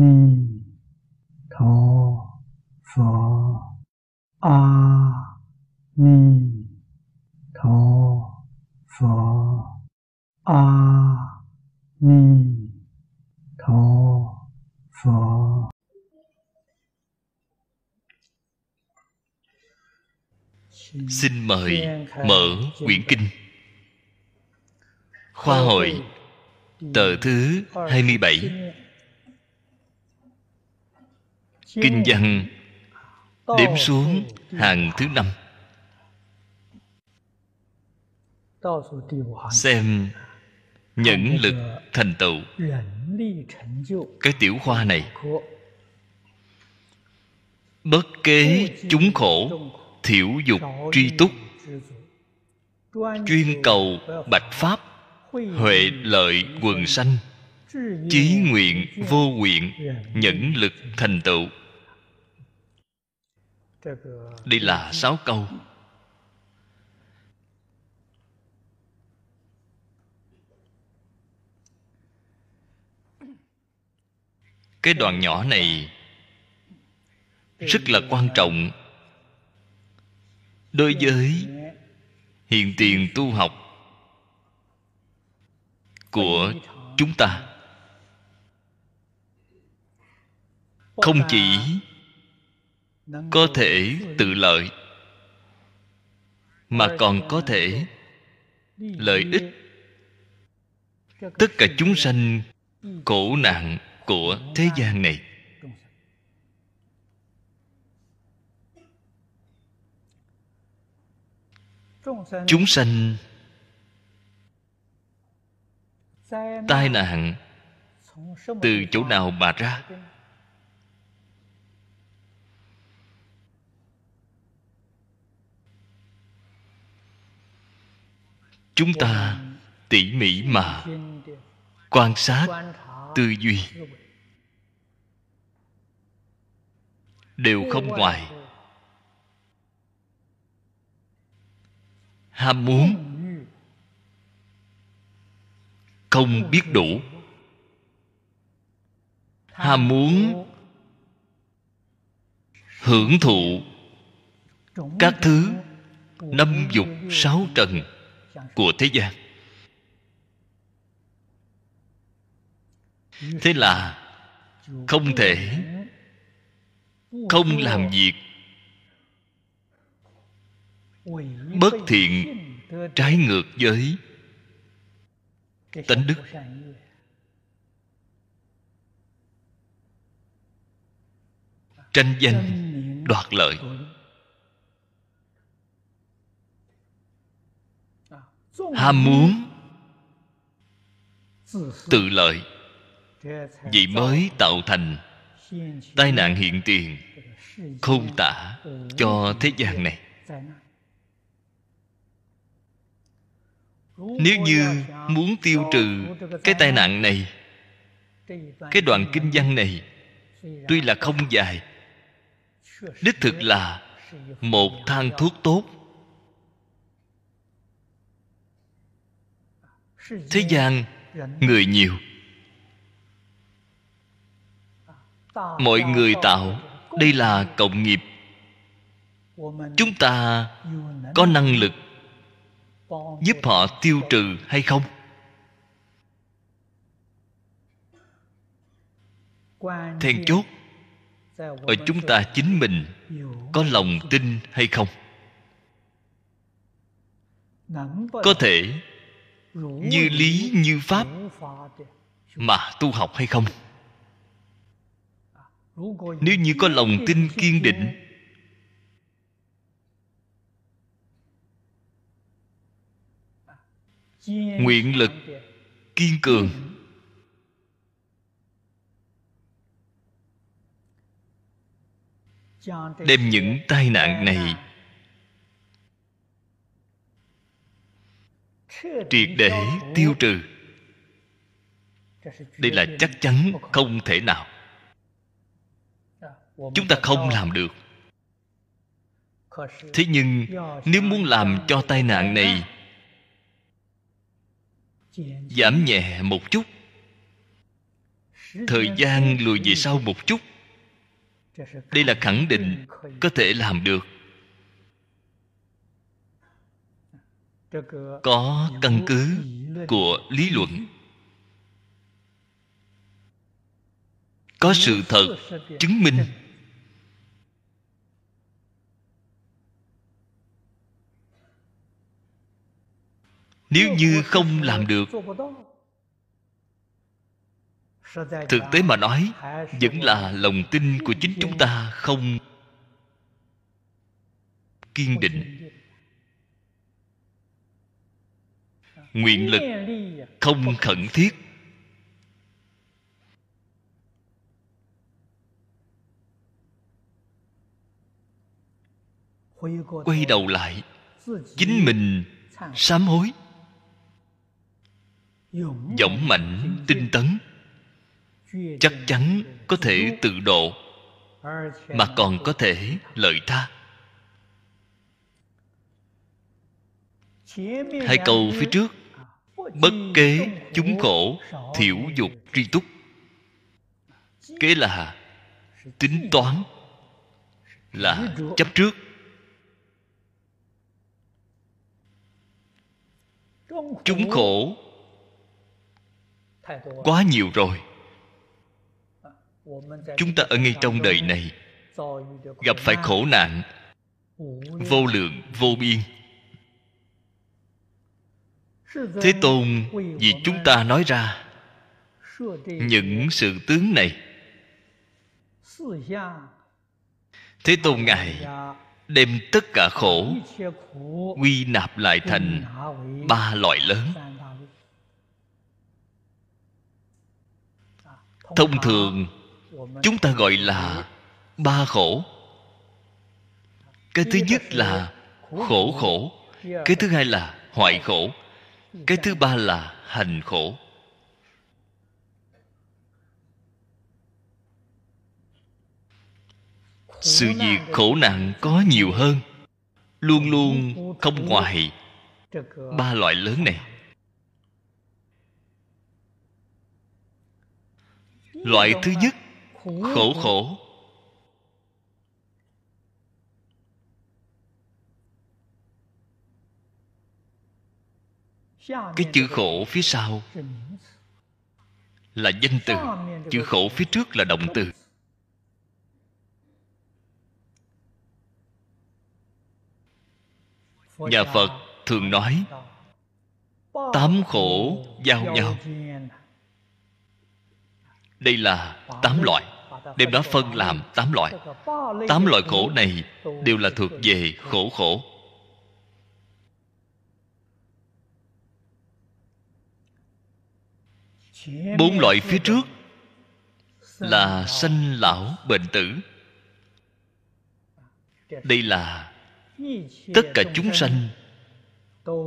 ni tho phở a ni tho phở a ni tho phở Xin mời mở quyển kinh. Khoa hội Tờ thứ 27 Kinh văn Đếm xuống hàng thứ năm. Xem nhẫn lực thành tựu. Cái tiểu khoa này. Bất kế chúng khổ Thiểu dục truy túc. Chuyên cầu bạch pháp Huệ lợi quần sanh. Chí nguyện vô nguyện Nhẫn lực thành tựu đây là sáu câu. Cái đoạn nhỏ này Rất là quan trọng. Đối với hiện tiền tu học của chúng ta, không chỉ có thể tự lợi mà còn có thể lợi ích. tất cả chúng sanh khổ nạn của thế gian này. Chúng sanh tai nạn từ chỗ nào mà ra chúng ta tỉ mỉ mà quan sát tư duy. Đều không ngoài. Ham muốn không biết đủ. Ham muốn hưởng thụ các thứ năm dục sáu trần của thế gian. Thế là không thể, không làm việc, bất thiện trái ngược với tánh đức. Tranh danh đoạt lợi. Ham muốn tự lợi vậy mới tạo thành tai nạn hiện tiền không tả cho thế gian này. Nếu như muốn tiêu trừ cái tai nạn này, cái đoạn kinh văn này tuy là không dài, đích thực là một thang thuốc tốt thế gian, người nhiều. Mọi người tạo, đây là cộng nghiệp. Chúng ta có năng lực giúp họ tiêu trừ hay không? Then chốt, ở chúng ta chính mình có lòng tin hay không? Có thể như lý, như pháp mà tu học hay không? Nếu như có lòng tin kiên định, nguyện lực kiên cường, đem những tai nạn này triệt để tiêu trừ. Đây là chắc chắn không thể nào. Chúng ta không làm được. Thế nhưng, nếu muốn làm cho tai nạn này giảm nhẹ một chút, thời gian lùi về sau một chút, đây là khẳng định có thể làm được. Có căn cứ của lý luận. Có sự thật chứng minh. Nếu như không làm được, thực tế mà nói, vẫn là lòng tin của chính chúng ta không kiên định. Nguyện lực không khẩn thiết. Quay đầu lại, chính mình sám hối. Dũng mạnh, tinh tấn, chắc chắn có thể tự độ, mà còn có thể lợi tha. Hai câu phía trước. Bất kế chúng khổ, thiểu dục tri túc. Kế là tính toán, là chấp trước. Chúng khổ quá nhiều rồi. Chúng ta ở ngay trong đời này, gặp phải khổ nạn, vô lượng, vô biên thế tôn, vì chúng ta nói ra những sự tướng này. Thế tôn ngài đem tất cả khổ quy nạp lại thành ba loại lớn. Thông thường, chúng ta gọi là ba khổ. Cái thứ nhất là khổ khổ, cái thứ hai là hoại khổ cái thứ ba là hành khổ. Sự việc khổ nạn có nhiều hơn? Luôn luôn không ngoài ba loại lớn này. Loại thứ nhất, khổ khổ. Cái chữ khổ phía sau là danh từ. Chữ khổ phía trước là động từ. Nhà phật thường nói, tám khổ giao nhau. Đây là tám loại. Đem đó phân làm tám loại. Tám loại khổ này đều là thuộc về khổ khổ. Bốn loại phía trước là sanh lão, bệnh tử. Đây là tất cả chúng sanh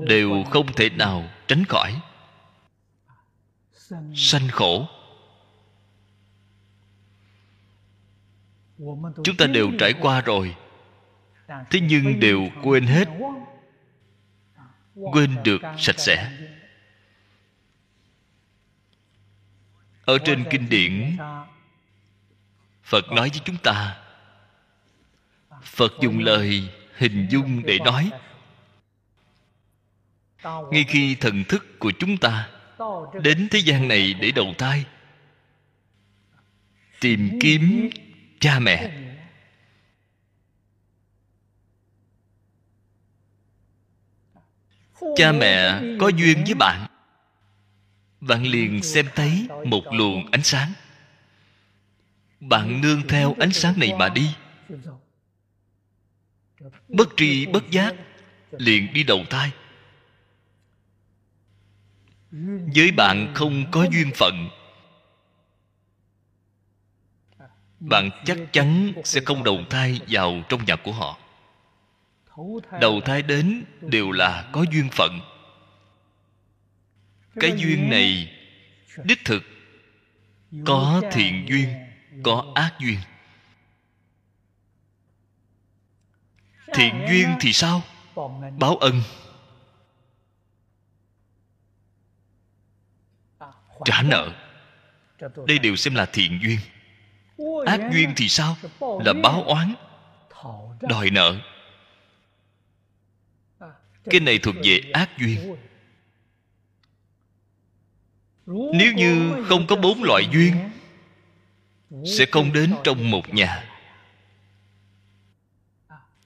đều không thể nào tránh khỏi. Sanh khổ. Chúng ta đều trải qua rồi. Thế nhưng đều quên hết, quên được sạch sẽ. Ở trên kinh điển, phật nói với chúng ta, phật dùng lời hình dung để nói. Ngay khi thần thức của chúng ta đến thế gian này để đầu thai, tìm kiếm cha mẹ. Cha mẹ có duyên với bạn bạn liền xem thấy một luồng ánh sáng. Bạn nương theo ánh sáng này mà đi. Bất tri bất giác liền đi đầu thai. Với bạn không có duyên phận, bạn chắc chắn sẽ không đầu thai vào trong nhà của họ. Đầu thai đến đều là có duyên phận cái duyên này đích thực có thiện duyên có ác duyên. Thiện duyên thì sao? Báo ân. Trả nợ. Đây đều xem là thiện duyên. Ác duyên thì sao? Là báo oán đòi nợ. Cái này thuộc về ác duyên nếu như không có bốn loại duyên, sẽ không đến trong một nhà.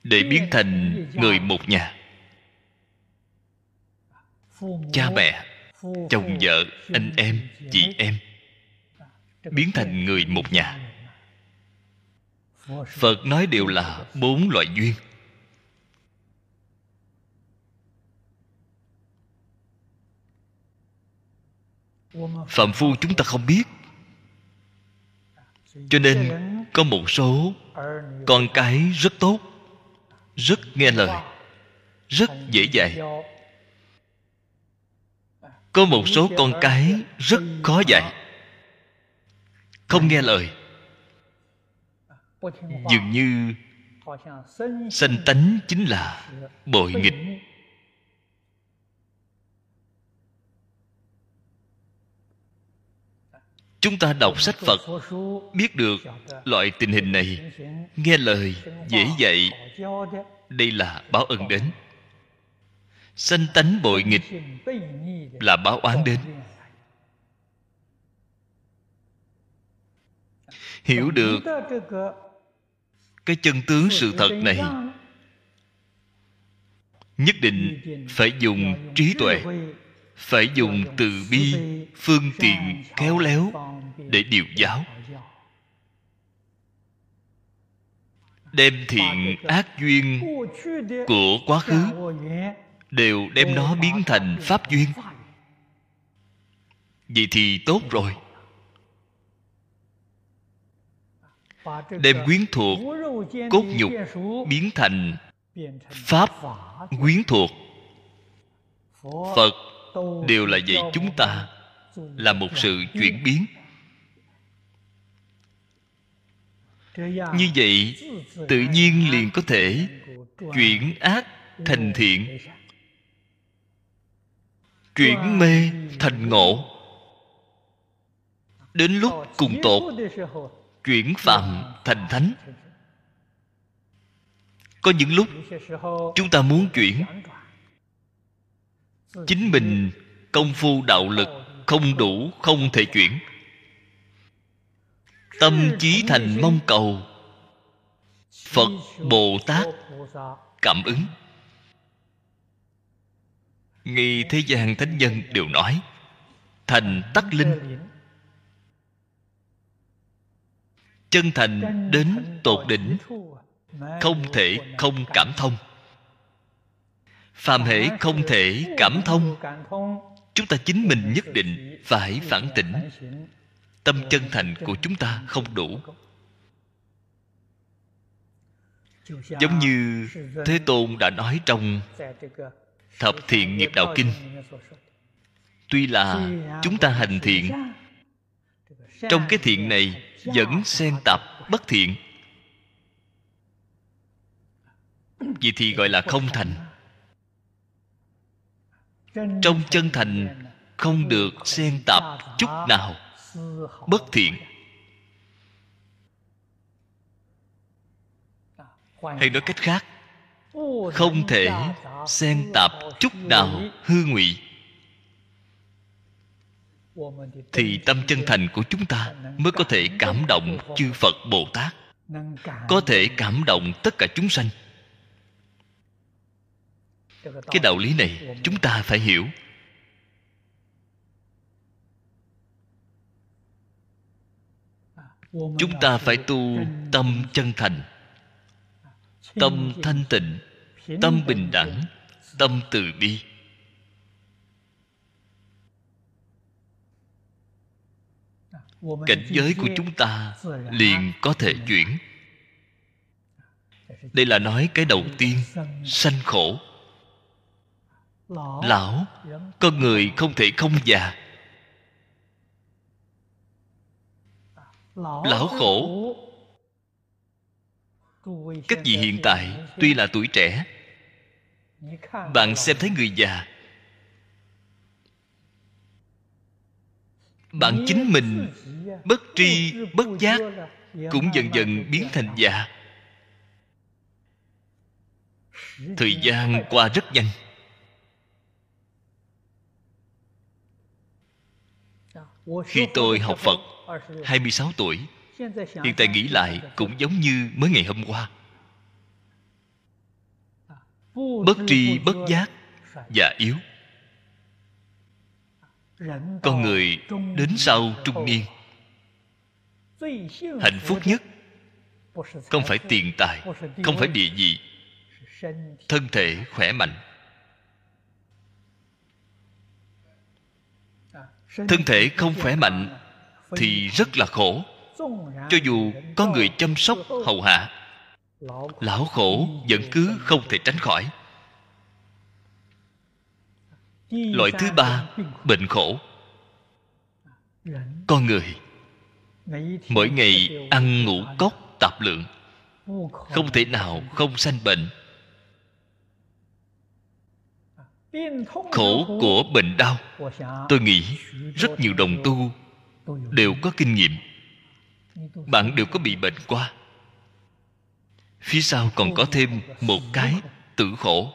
Để biến thành người một nhà. Cha mẹ, chồng vợ, anh em, chị em, biến thành người một nhà. Phật nói đều là bốn loại duyên. Phạm phu chúng ta không biết. Cho nên có một số con cái rất tốt, rất nghe lời, rất dễ dạy. Có một số con cái rất khó dạy, không nghe lời. Dường như sanh tánh chính là bội nghịch. Chúng ta đọc sách phật, biết được loại tình hình này. Nghe lời, dễ dạy. Đây là báo ân đến. Sanh tánh bội nghịch là báo oán đến. Hiểu được cái chân tướng sự thật này, nhất định phải dùng trí tuệ, phải dùng từ bi, phương tiện khéo léo để điều giáo. Đem thiện ác duyên của quá khứ đều đem nó biến thành pháp duyên. Vậy thì tốt rồi. Đem quyến thuộc cốt nhục biến thành pháp quyến thuộc. Phật đều là dạy chúng ta, là một sự chuyển biến. Như vậy, tự nhiên liền có thể chuyển ác thành thiện. Chuyển mê thành ngộ. Đến lúc cùng tột, chuyển phạm thành thánh. Có những lúc, chúng ta muốn chuyển. Chính mình công phu đạo lực không đủ, không thể chuyển tâm trí thành mong cầu. Phật bồ tát cảm ứng. Nghi thế gian thánh nhân đều nói, thành tắc linh. Chân thành đến tột đỉnh, không thể không cảm thông. Phàm hễ không thể cảm thông, chúng ta chính mình nhất định phải phản tỉnh tâm chân thành của chúng ta không đủ. Giống như thế tôn đã nói trong thập thiện nghiệp đạo kinh, tuy là chúng ta hành thiện, trong cái thiện này vẫn xen tạp bất thiện. Vì thì gọi là không thành. Trong chân thành không được xen tạp chút nào bất thiện. Hay nói cách khác, không thể xen tạp chút nào hư ngụy. Thì tâm chân thành của chúng ta mới có thể cảm động chư phật bồ tát. Có thể cảm động tất cả chúng sanh. Cái đạo lý này chúng ta phải hiểu. Chúng ta phải tu tâm chân thành, tâm thanh tịnh, tâm bình đẳng, tâm từ bi. Cảnh giới của chúng ta liền có thể chuyển. Đây là nói cái đầu tiên, sanh khổ. Lão, con người không thể không già. Lão khổ. các vị hiện tại tuy là tuổi trẻ. Bạn xem thấy người già. Bạn chính mình bất tri bất giác cũng dần dần biến thành già. Thời gian qua rất nhanh. Khi tôi học phật 26 tuổi. hiện tại nghĩ lại cũng giống như mới ngày hôm qua. bất tri bất giác già yếu. Con người đến sau trung niên. Hạnh phúc nhất không phải tiền tài không phải địa vị. thân thể khỏe mạnh. Thân thể không khỏe mạnh thì rất là khổ. Cho dù có người chăm sóc hầu hạ, lão khổ vẫn cứ không thể tránh khỏi. Loại thứ ba, bệnh khổ. Con người, mỗi ngày ăn ngủ cốc tạp lượng, không thể nào không sanh bệnh. Khổ của bệnh đau, tôi nghĩ rất nhiều đồng tu đều có kinh nghiệm. Bạn đều có bị bệnh qua. Phía sau còn có thêm một cái tử khổ.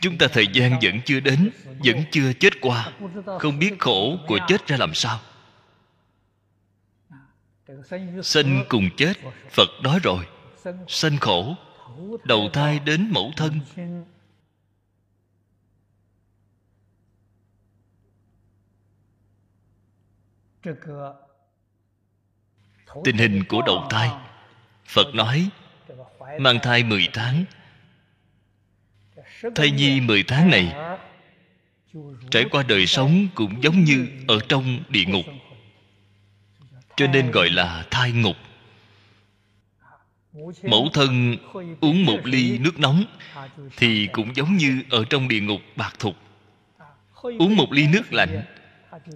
Chúng ta thời gian vẫn chưa đến, vẫn chưa chết qua. Không biết khổ của chết ra làm sao. Sinh cùng chết, phật nói rồi. Sanh khổ, đầu thai đến mẫu thân. Tình hình của đầu thai. Phật nói, mang thai 10 tháng. Thai nhi 10 tháng này, trải qua đời sống cũng giống như ở trong địa ngục, cho nên gọi là thai ngục. Mẫu thân uống một ly nước nóng thì cũng giống như ở trong địa ngục bạc thục uống một ly nước lạnh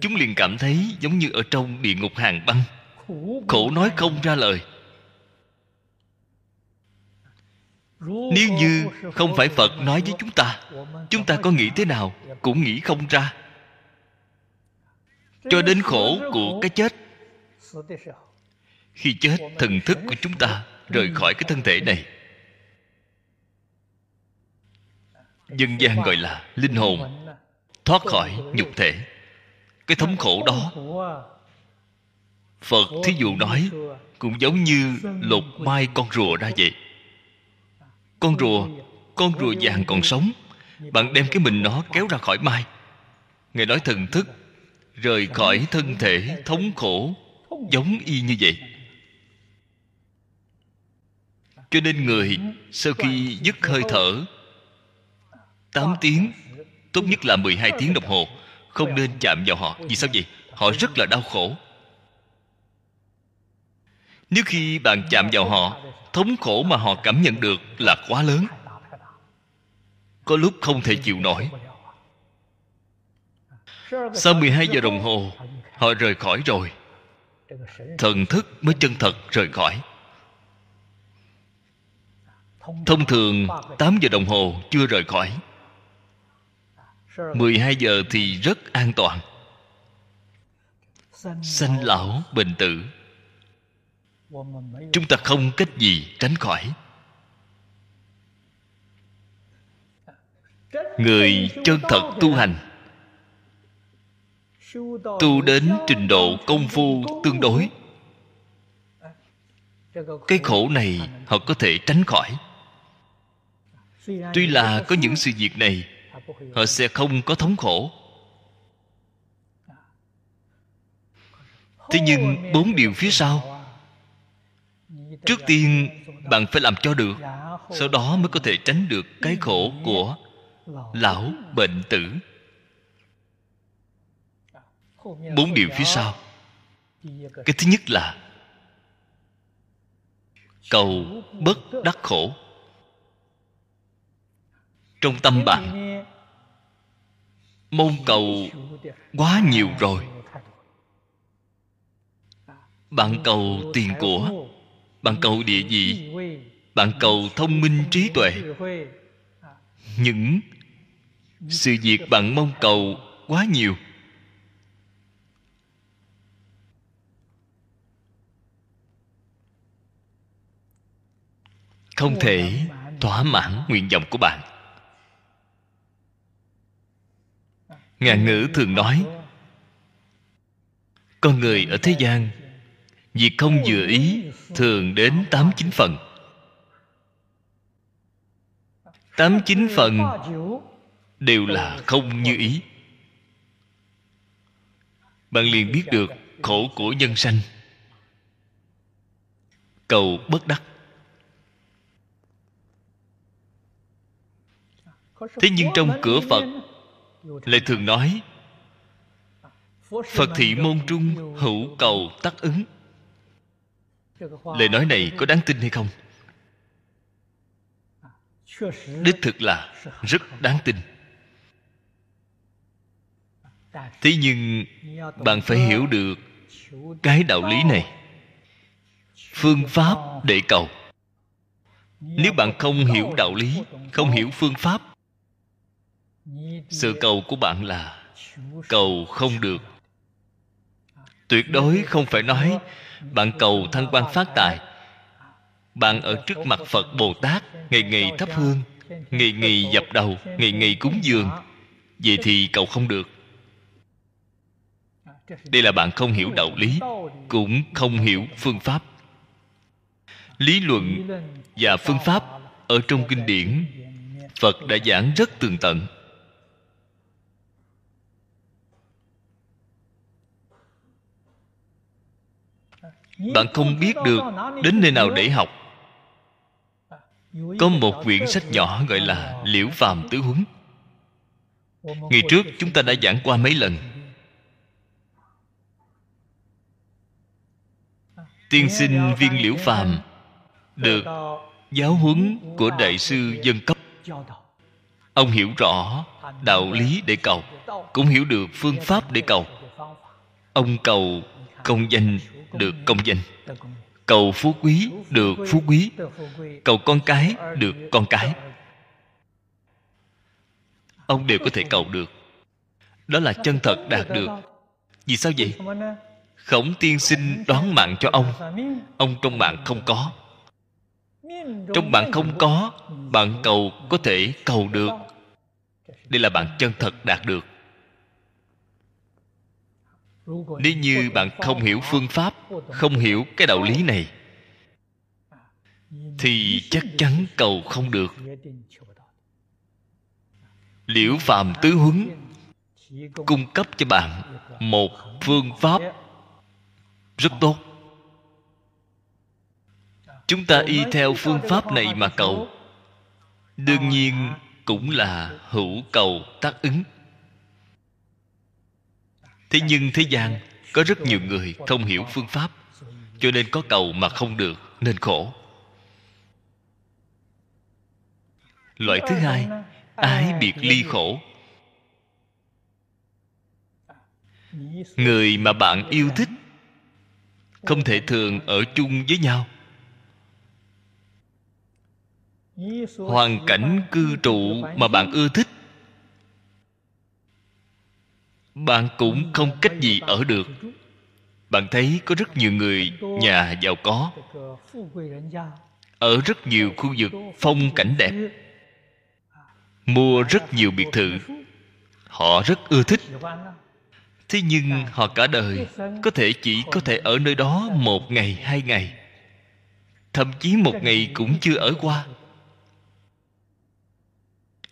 chúng liền cảm thấy giống như ở trong địa ngục hàng băng. Khổ nói không ra lời. Nếu như không phải phật nói với chúng ta chúng ta có nghĩ thế nào cũng nghĩ không ra. Cho đến khổ của cái chết. Khi chết, thần thức của chúng ta rời khỏi cái thân thể này. Dân gian gọi là linh hồn, thoát khỏi nhục thể cái thống khổ đó. Phật thí dụ nói, cũng giống như lột mai con rùa ra vậy. Con rùa con rùa vàng còn sống. Bạn đem cái mình nó kéo ra khỏi mai. Ngài nói thần thức, rời khỏi thân thể thống khổ, giống y như vậy. Cho nên người sau khi dứt hơi thở 8 tiếng, Tốt nhất là 12 tiếng đồng hồ. Không nên chạm vào họ. Vì sao vậy? Họ rất là đau khổ. Nếu khi bạn chạm vào họ, Thống khổ mà họ cảm nhận được là quá lớn. Có lúc không thể chịu nổi. Sau 12 giờ đồng hồ, Họ rời khỏi rồi. Thần thức mới chân thật rời khỏi. Thông thường 8 giờ đồng hồ chưa rời khỏi. 12 giờ thì rất an toàn. Sanh lão bệnh tử. Chúng ta không cách gì tránh khỏi. Người chân thật tu hành. Tu đến trình độ công phu tương đối. Cái khổ này họ có thể tránh khỏi. Tuy là có những sự việc này họ sẽ không có thống khổ. Thế nhưng bốn điều phía sau, trước tiên bạn phải làm cho được, sau đó mới có thể tránh được cái khổ của lão bệnh tử. Bốn điều phía sau. Cái thứ nhất là cầu bất đắc khổ trong tâm bạn mong cầu quá nhiều rồi. Bạn cầu tiền của, bạn cầu địa vị, bạn cầu thông minh trí tuệ. Những sự việc bạn mong cầu quá nhiều. Không thể thỏa mãn nguyện vọng của bạn. Ngạn ngữ thường nói, con người ở thế gian việc không vừa ý, thường đến tám chín phần. Tám chín phần đều là không như ý. Bạn liền biết được khổ của nhân sanh. Cầu bất đắc. Thế nhưng trong cửa phật lại thường nói phật thị môn trung hữu cầu tắc ứng. Lời nói này có đáng tin hay không? Đích thực là rất đáng tin. Thế nhưng bạn phải hiểu được cái đạo lý này. Phương pháp để cầu. Nếu bạn không hiểu đạo lý không hiểu phương pháp sự cầu của bạn là cầu không được. Tuyệt đối không phải nói bạn cầu thăng quan phát tài. Bạn ở trước mặt phật bồ tát, ngày ngày thắp hương, ngày ngày dập đầu, ngày ngày cúng dường. Vậy thì cầu không được. Đây là bạn không hiểu đạo lý, cũng không hiểu phương pháp. Lý luận và phương pháp ở trong kinh điển, phật đã giảng rất tường tận. Bạn không biết được đến nơi nào để học. Có một quyển sách nhỏ gọi là liễu phàm tứ huấn. Ngày trước chúng ta đã giảng qua mấy lần. Tiên sinh viên liễu phàm được giáo huấn của đại sư dân cấp. ông hiểu rõ đạo lý để cầu cũng hiểu được phương pháp để cầu. ông cầu công danh được công danh. Cầu phú quý được phú quý. Cầu con cái được con cái. Ông đều có thể cầu được. Đó là chân thật đạt được. Vì sao vậy? Khổng tiên sinh đoán mạng cho ông. Ông trong mạng không có. Trong bạn không có, bạn cầu có thể cầu được. Đây là bạn chân thật đạt được nếu như bạn không hiểu phương pháp, không hiểu cái đạo lý này, thì chắc chắn cầu không được. Liễu phàm tứ huấn cung cấp cho bạn một phương pháp rất tốt. Chúng ta y theo phương pháp này mà cầu. Đương nhiên cũng là hữu cầu tác ứng thế nhưng thế gian có rất nhiều người không hiểu phương pháp, cho nên có cầu mà không được nên khổ. Loại thứ hai, ái biệt ly khổ. Người mà bạn yêu thích không thể thường ở chung với nhau. Hoàn cảnh cư trụ mà bạn ưa thích bạn cũng không cách gì ở được. Bạn thấy có rất nhiều người nhà giàu có, ở rất nhiều khu vực phong cảnh đẹp, mua rất nhiều biệt thự. Họ rất ưa thích. Thế nhưng họ cả đời có thể chỉ có thể ở nơi đó một ngày, hai ngày. Thậm chí một ngày cũng chưa ở qua.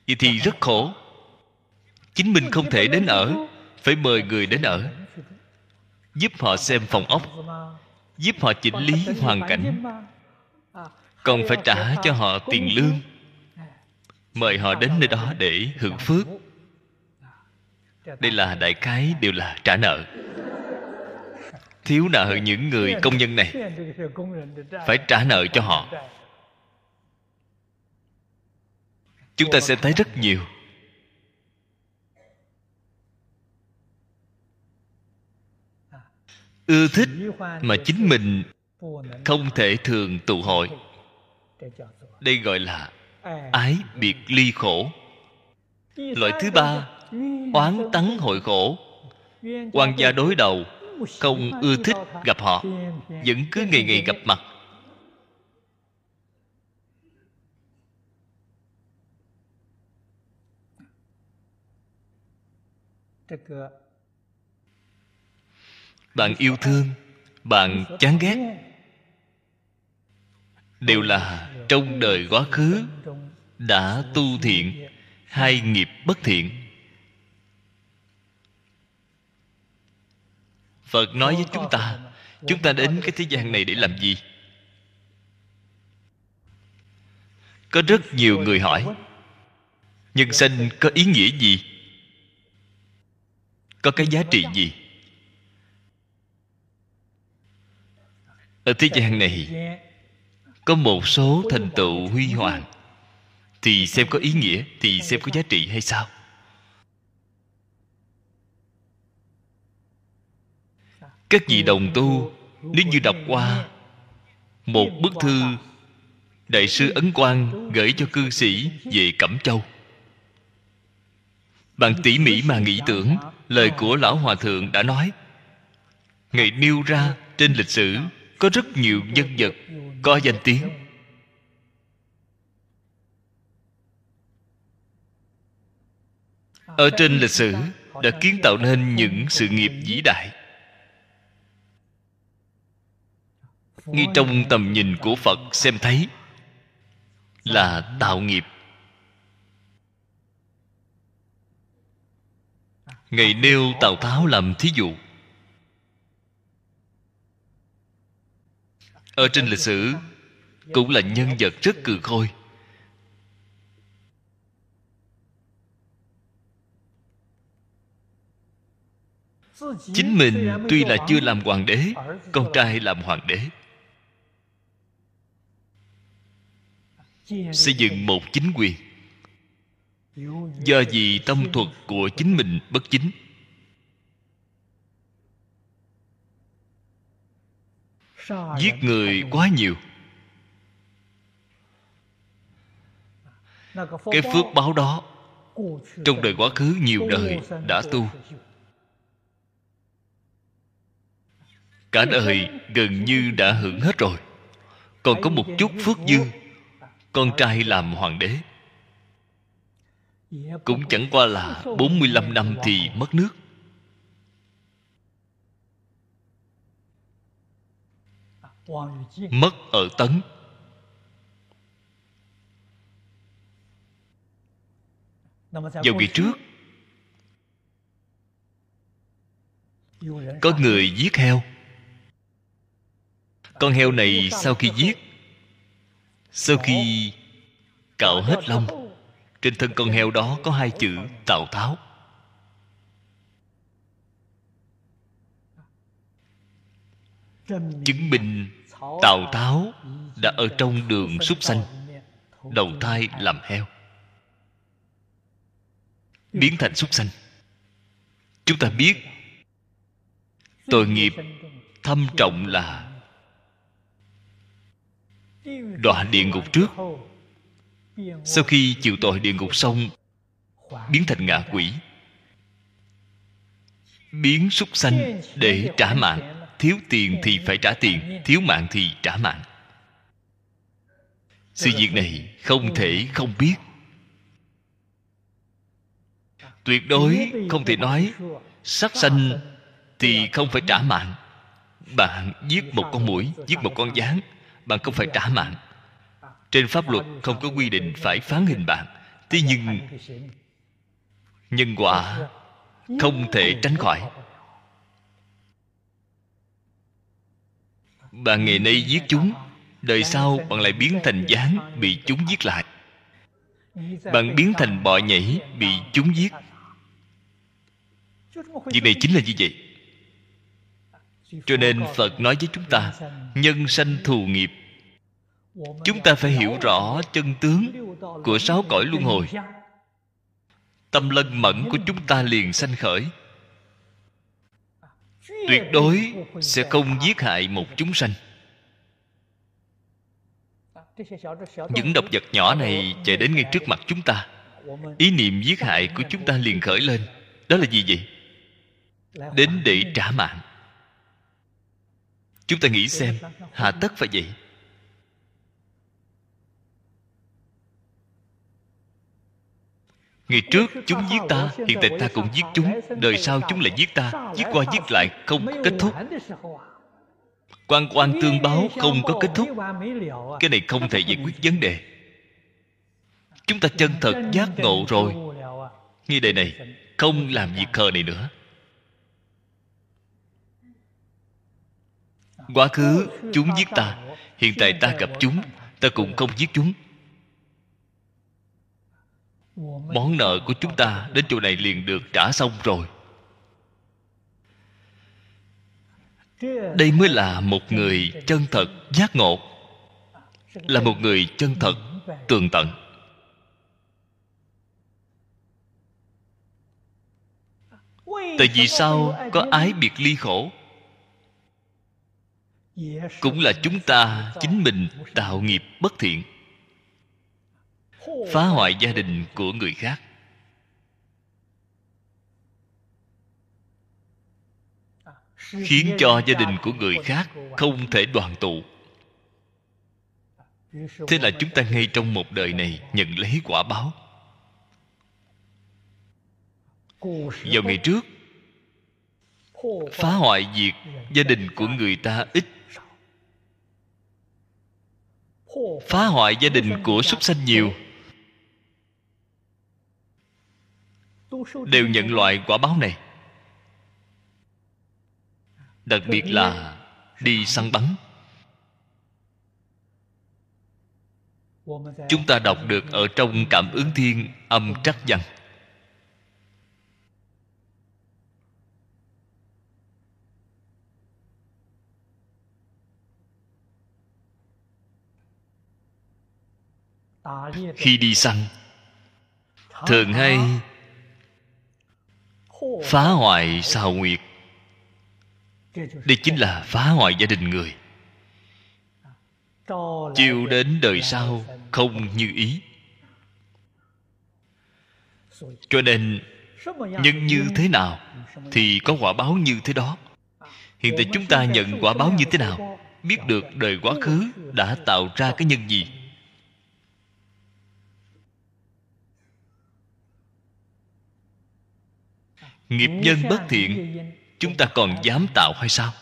Vậy thì rất khổ. Chính mình không thể đến ở phải mời người đến ở, giúp họ xem phòng ốc, giúp họ chỉnh lý hoàn cảnh. Còn phải trả cho họ tiền lương, mời họ đến nơi đó để hưởng phước. Đây là đại cái đều là trả nợ. Thiếu nợ những người công nhân này, phải trả nợ cho họ. Chúng ta sẽ thấy rất nhiều ưa thích mà chính mình không thể thường tụ hội. Đây gọi là ái biệt ly khổ. Loại thứ ba, oán tắng hội khổ. Quan gia đối đầu, không ưa thích gặp họ, vẫn cứ ngày ngày gặp mặt bạn yêu thương, bạn chán ghét. Đều là trong đời quá khứ, đã tu thiện hay nghiệp bất thiện. Phật nói với chúng ta chúng ta đến cái thế gian này để làm gì? Có rất nhiều người hỏi, nhân sinh có ý nghĩa gì? Có cái giá trị gì? Ở thế gian này, có một số thành tựu huy hoàng. Thì xem có ý nghĩa, thì xem có giá trị hay sao? Các vị đồng tu, nếu như đọc qua một bức thư đại sư ấn quang gửi cho cư sĩ về cẩm châu. Bạn tỉ mỉ mà nghĩ tưởng, lời của lão hòa thượng đã nói, ngài nêu ra trên lịch sử có rất nhiều nhân vật có danh tiếng. Ở trên lịch sử đã kiến tạo nên những sự nghiệp vĩ đại. Ngay trong tầm nhìn của phật xem thấy là tạo nghiệp. Ngày nêu tào tháo làm thí dụ. Ở trên lịch sử, cũng là nhân vật rất cừ khôi. Chính mình tuy là chưa làm hoàng đế, con trai làm hoàng đế. Xây dựng một chính quyền. Do vì tâm thuật của chính mình bất chính giết người quá nhiều. Cái phước báo đó trong đời quá khứ nhiều đời đã tu. Cả đời gần như đã hưởng hết rồi. Còn có một chút phước dư, con trai làm hoàng đế. Cũng chẳng qua là 45 năm thì mất nước. Mất ở tấn. Vào kỳ trước? có người giết heo. Con heo này sau khi giết sau khi cạo hết lông trên thân con heo đó có hai chữ tào tháo. Chứng minh tào tháo đã ở trong đường súc sanh, đầu thai làm heo. Biến thành súc sanh. Chúng ta biết, tội nghiệp thâm trọng là đọa địa ngục trước. Sau khi chịu tội địa ngục xong, biến thành ngạ quỷ, biến súc sanh để trả mạng thiếu tiền thì phải trả tiền, thiếu mạng thì trả mạng. Sự việc này không thể không biết. Tuyệt đối không thể nói sát sanh thì không phải trả mạng. Bạn giết một con mũi, giết một con gián bạn không phải trả mạng. Trên pháp luật không có quy định phải phán hình bạn. Thế nhưng, nhân quả không thể tránh khỏi. Bạn ngày nay giết chúng, đời sau bạn lại biến thành gián bị chúng giết lại. Bạn biến thành bọ nhảy bị chúng giết. Việc này chính là như vậy. Cho nên phật nói với chúng ta, nhân sanh thù nghiệp. Chúng ta phải hiểu rõ chân tướng của sáu cõi luân hồi. Tâm lân mẫn của chúng ta liền sanh khởi tuyệt đối sẽ không giết hại một chúng sanh. Những độc vật nhỏ này chạy đến ngay trước mặt chúng ta. Ý niệm giết hại của chúng ta liền khởi lên. Đó là gì vậy? Đến để trả mạng. Chúng ta nghĩ xem, hà tất phải vậy. Ngày trước chúng giết ta, Hiện tại ta cũng giết chúng. Đời sau chúng lại giết ta, Giết qua giết lại không có kết thúc. Quan quan tương báo không có kết thúc. Cái này không thể giải quyết vấn đề. Chúng ta chân thật giác ngộ rồi. Nghi đề này không làm việc khờ này nữa. Quá khứ chúng giết ta, hiện tại ta gặp chúng, ta cũng không giết chúng món nợ của chúng ta đến chỗ này liền được trả xong rồi. Đây mới là một người chân thật, giác ngộ. Là một người chân thật, tường tận. Tại vì sao có ái biệt ly khổ? Cũng là chúng ta, chính mình, tạo nghiệp bất thiện phá hoại gia đình của người khác. Khiến cho gia đình của người khác không thể đoàn tụ. Thế là chúng ta ngay trong một đời này nhận lấy quả báo. Vào ngày trước, phá hoại việc gia đình của người ta ít. Phá hoại gia đình của súc sanh nhiều. Đều nhận loại quả báo này. Đặc biệt là đi săn bắn. Chúng ta đọc được ở trong cảm ứng thiên âm trắc văn. Khi đi săn, thường hay phá hoại sao nguyệt. Đây chính là phá hoại gia đình người. Chiều đến đời sau không như ý. Cho nên nhân như thế nào thì có quả báo như thế đó. Hiện tại chúng ta nhận quả báo như thế nào? biết được đời quá khứ đã tạo ra cái nhân gì nghiệp nhân bất thiện chúng ta còn dám tạo hay sao?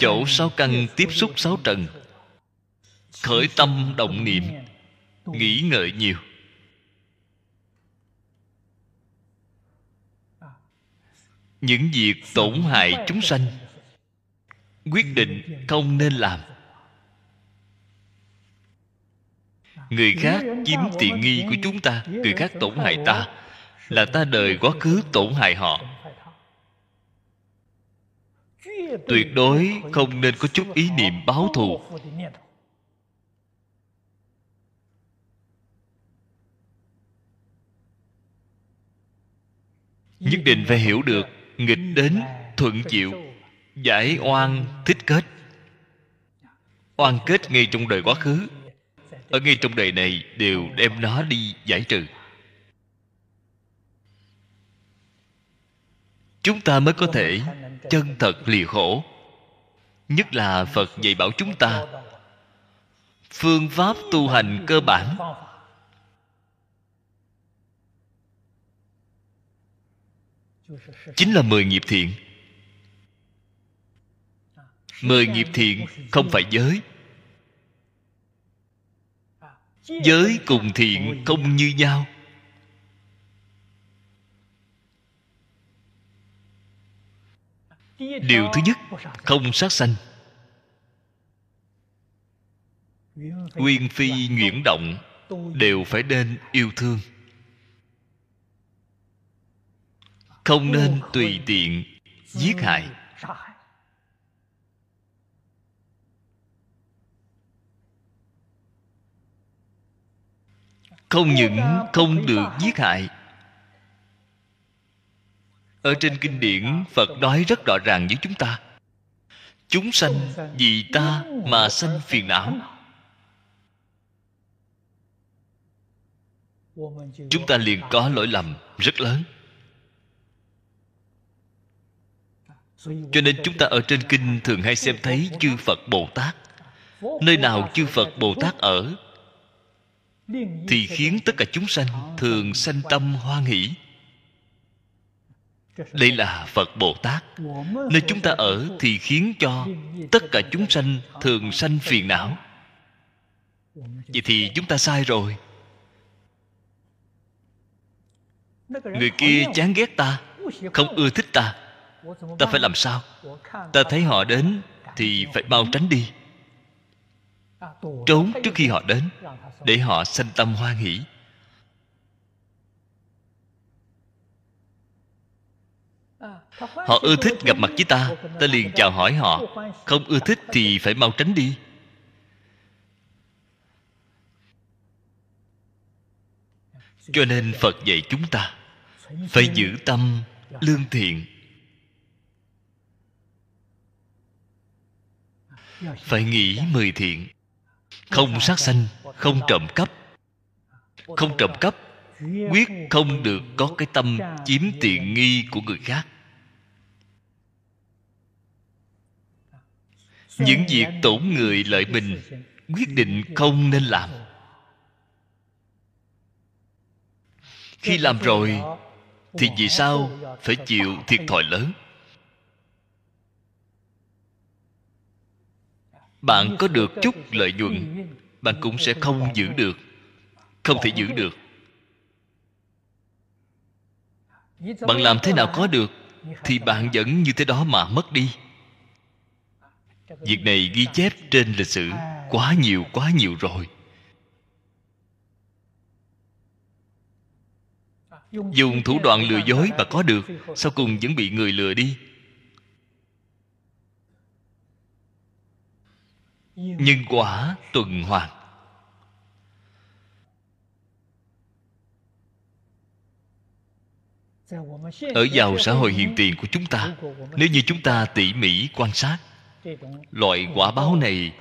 Chỗ sáu căn tiếp xúc sáu trần. khởi tâm động niệm nghĩ ngợi nhiều. những việc tổn hại chúng sanh quyết định không nên làm người khác chiếm tiện nghi của chúng ta, người khác tổn hại ta. Là ta đời quá khứ tổn hại họ. Tuyệt đối không nên có chút ý niệm báo thù. Nhất định phải hiểu được, nghịch đến thuận chịu, giải oan, thích kết. Oan kết ngay trong đời quá khứ ở ngay trong đời này đều đem nó đi giải trừ. Chúng ta mới có thể chân thật lìa khổ. Nhất là phật dạy bảo chúng ta, phương pháp tu hành cơ bản. Chính là mười nghiệp thiện. Mười nghiệp thiện không phải giới giới cùng thiện không như nhau. Điều thứ nhất không sát sanh. Nguyên phi nhuyễn động đều phải nên yêu thương. Không nên tùy tiện giết hại không những không được giết hại. Ở trên kinh điển, phật nói rất rõ ràng với chúng ta. Chúng sanh vì ta mà sanh phiền não. Chúng ta liền có lỗi lầm rất lớn. Cho nên chúng ta ở trên kinh thường hay xem thấy chư phật bồ tát. Nơi nào chư phật bồ tát ở thì khiến tất cả chúng sanh thường sanh tâm hoan hỷ. Đây là phật bồ tát. Nơi chúng ta ở thì khiến cho tất cả chúng sanh thường sanh phiền não. Vậy thì chúng ta sai rồi. Người kia chán ghét ta, không ưa thích ta. Ta phải làm sao? Ta thấy họ đến thì phải mau tránh đi trốn trước khi họ đến để họ sanh tâm hoan hỷ. Họ ưa thích gặp mặt với ta ta liền chào hỏi họ. Không ưa thích thì phải mau tránh đi. Cho nên phật dạy chúng ta phải giữ tâm lương thiện. Phải nghĩ mười thiện không sát sanh, không trộm cắp. Không trộm cắp, quyết không được có cái tâm chiếm tiện nghi của người khác. Những việc tổn người lợi mình quyết định không nên làm. Khi làm rồi, thì vì sao phải chịu thiệt thòi lớn? Bạn có được chút lợi nhuận, bạn cũng sẽ không giữ được, không thể giữ được. Bạn làm thế nào có được, thì bạn vẫn như thế đó mà mất đi. Việc này ghi chép trên lịch sử quá nhiều quá nhiều rồi. Dùng thủ đoạn lừa dối mà có được, sau cùng vẫn bị người lừa đi. Nhân quả tuần hoàn. Ở vào xã hội hiện tiền của chúng ta nếu như chúng ta tỉ mỉ quan sát loại quả báo này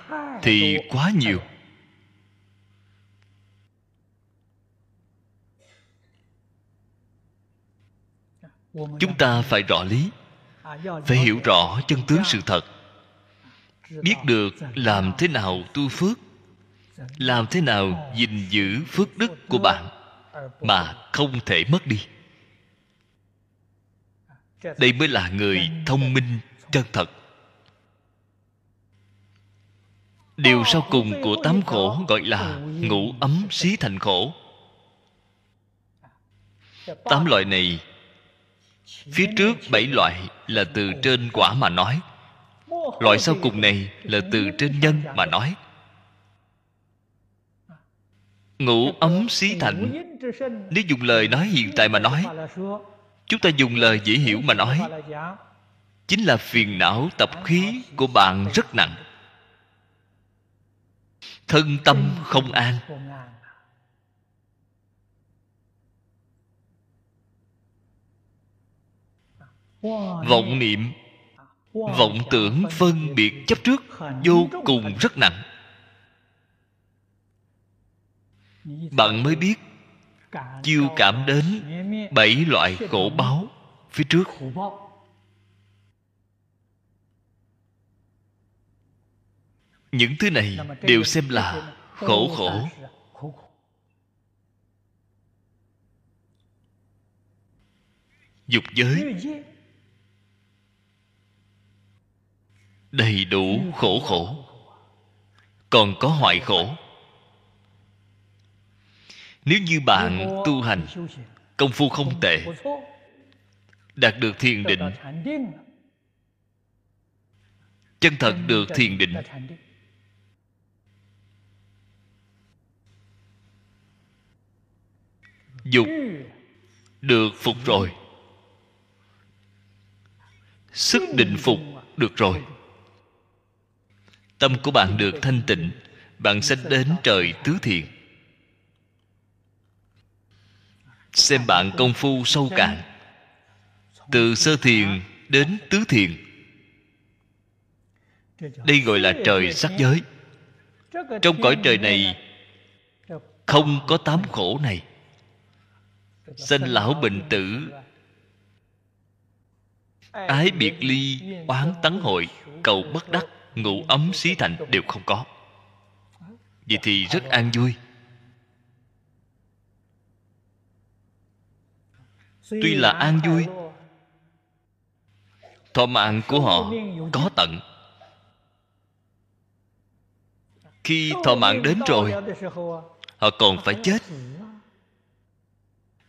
thì quá nhiều. Chúng ta phải rõ lý phải hiểu rõ chân tướng sự thật biết được làm thế nào tu phước, làm thế nào gìn giữ phước đức của bạn mà không thể mất đi. Đây mới là người thông minh, chân thật. Điều sau cùng của tám khổ gọi là ngũ ấm xí thành khổ. Tám loại này, phía trước bảy loại là từ trên quả mà nói loại sau cùng này là từ trên nhân mà nói. Ngũ ấm xí thành. Nếu dùng lời nói hiện tại mà nói, chúng ta dùng lời dễ hiểu mà nói, chính là phiền não tập khí của bạn rất nặng. Thân tâm không an. Vọng niệm vọng tưởng phân biệt chấp trước vô cùng rất nặng. Bạn mới biết, chiêu cảm đến bảy loại khổ báo phía trước. Những thứ này đều xem là khổ khổ. Dục giới đầy đủ khổ khổ. Còn có hoại khổ. Nếu như bạn tu hành, công phu không tệ, đạt được thiền định, chân thật được thiền định, dục được phục rồi, sức định phục được rồi tâm của bạn được thanh tịnh, bạn sẽ đến trời tứ thiền. Xem bạn công phu sâu cạn, từ sơ thiền đến tứ thiền. Đây gọi là trời sắc giới. Trong cõi trời này, không có tám khổ này. Sinh lão bệnh tử, ái biệt ly, oán tấn hội, cầu bất đắc ngủ ấm xí thành đều không có. Vậy thì rất an vui. Tuy là an vui, thọ mạng của họ có tận. Khi thọ mạng đến rồi, họ còn phải chết.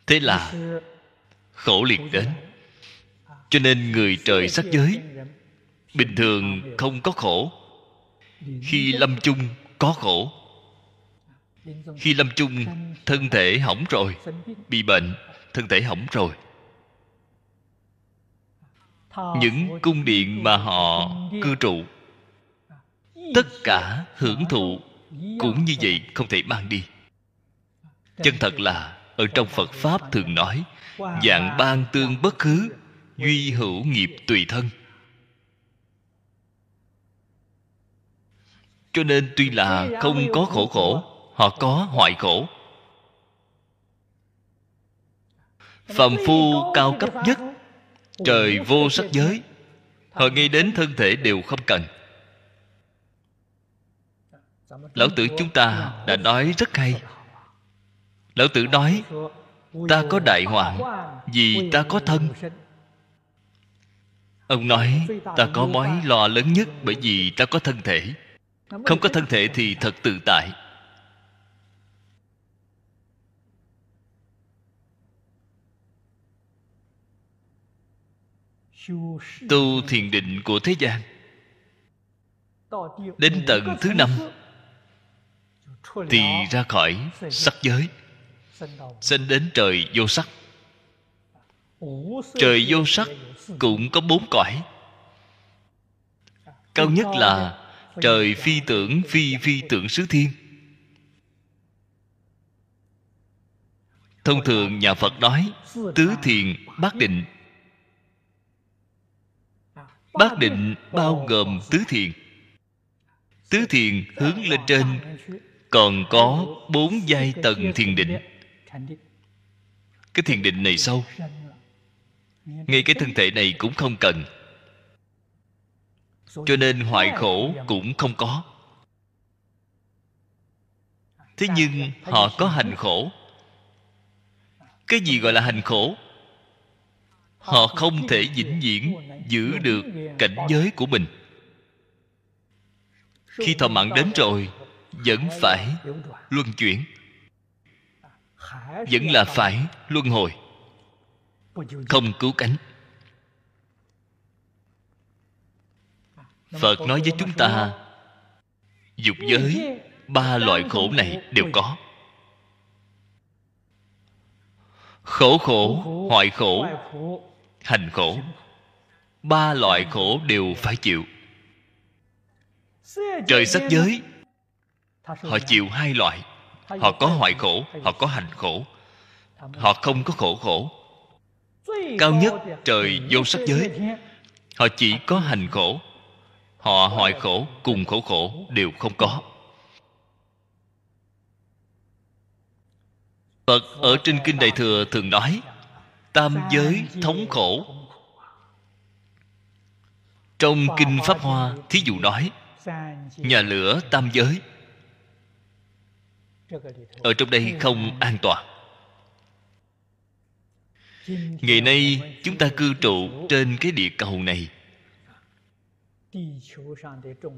Thế là khổ liệt đến. Cho nên người trời sắc giới bình thường không có khổ. Khi lâm chung có khổ. Khi lâm chung thân thể hỏng rồi, bị bệnh, thân thể hỏng rồi. Những cung điện mà họ cư trụ, tất cả hưởng thụ cũng như vậy không thể mang đi. Chân thật là, ở trong phật pháp thường nói dạng ban tương bất khứ, duy hữu nghiệp tùy thân. Cho nên tuy là không có khổ khổ họ có hoại khổ. Phàm phu cao cấp nhất trời vô sắc giới họ ngay đến thân thể đều không cần. Lão tử chúng ta đã nói rất hay. Lão tử nói ta có đại hoạn vì ta có thân. ông nói ta có mối lo lớn nhất bởi vì ta có thân thể không có thân thể thì thật tự tại. Tu thiền định của thế gian. Đến tầng thứ năm thì ra khỏi sắc giới sinh đến trời vô sắc. Trời vô sắc cũng có bốn cõi. Cao nhất là trời phi tưởng, phi phi tưởng xứ thiên. Thông thường nhà phật nói, tứ thiền, bát định. Bát định bao gồm tứ thiền. Tứ thiền hướng lên trên, còn có bốn giai tầng thiền định. Cái thiền định này sâu. Ngay cái thân thể này cũng không cần cho nên hoại khổ cũng không có. Thế nhưng họ có hành khổ. cái gì gọi là hành khổ? Họ không thể vĩnh viễn giữ được cảnh giới của mình. Khi thọ mạng đến rồi vẫn phải luân chuyển. Vẫn là phải luân hồi. Không cứu cánh phật nói với chúng ta dục giới ba loại khổ này đều có. Khổ khổ hoại khổ hành khổ ba loại khổ đều phải chịu. Trời sắc giới họ chịu hai loại. họ có hoại khổ họ có hành khổ. họ không có khổ khổ. Cao nhất trời vô sắc giới. họ chỉ có hành khổ họ hoại khổ, cùng khổ khổ, đều không có. Phật ở trên kinh đại thừa thường nói, tam giới thống khổ. Trong kinh pháp hoa, thí dụ nói, nhà lửa tam giới. Ở trong đây không an toàn. Ngày nay, chúng ta cư trụ trên cái địa cầu này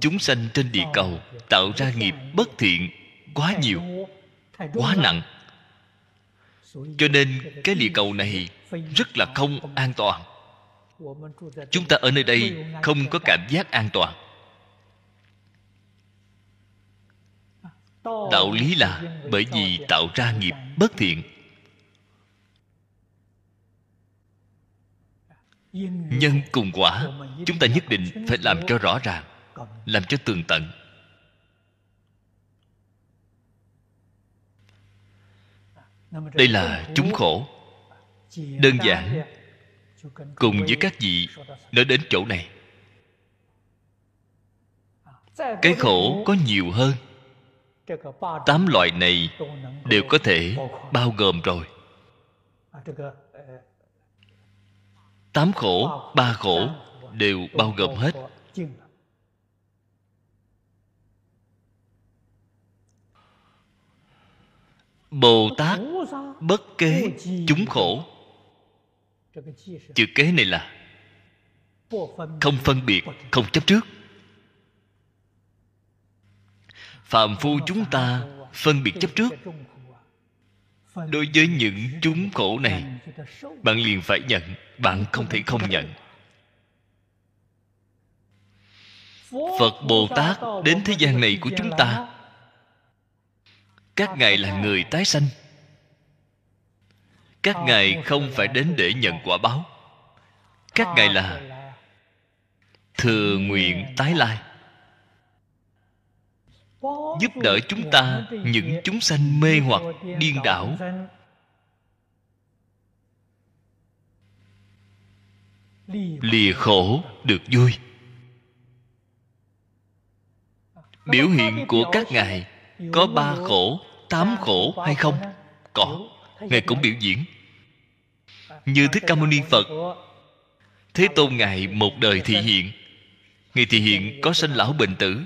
chúng sanh trên địa cầu tạo ra nghiệp bất thiện quá nhiều, quá nặng. Cho nên cái địa cầu này rất là không an toàn. Chúng ta ở nơi đây không có cảm giác an toàn. Đạo lý là bởi vì tạo ra nghiệp bất thiện. Nhân cùng quả, chúng ta nhất định phải làm cho rõ ràng, làm cho tường tận. Đây là chúng khổ. Đơn giản, cùng với các vị nói đến chỗ này. Cái khổ có nhiều hơn. Tám loại này đều có thể bao gồm rồi tám khổ, ba khổ đều bao gồm hết. Bồ tát bất kế chúng khổ. Chữ kế này là không phân biệt, không chấp trước. Phạm phu chúng ta phân biệt chấp trước. Đối với những chúng khổ này bạn liền phải nhận, bạn không thể không nhận. Phật bồ tát đến thế gian này của chúng ta. Các ngài là người tái sanh. Các ngài không phải đến để nhận quả báo. Các ngài là thừa nguyện tái lai. Giúp đỡ chúng ta những chúng sanh mê hoặc điên đảo. Lìa khổ được vui. Biểu hiện của các ngài có ba khổ, tám khổ hay không? Có. Ngài cũng biểu diễn. Như thích ca mâu ni phật, thế tôn ngài một đời thị hiện. Ngài thị hiện có sanh lão bệnh tử.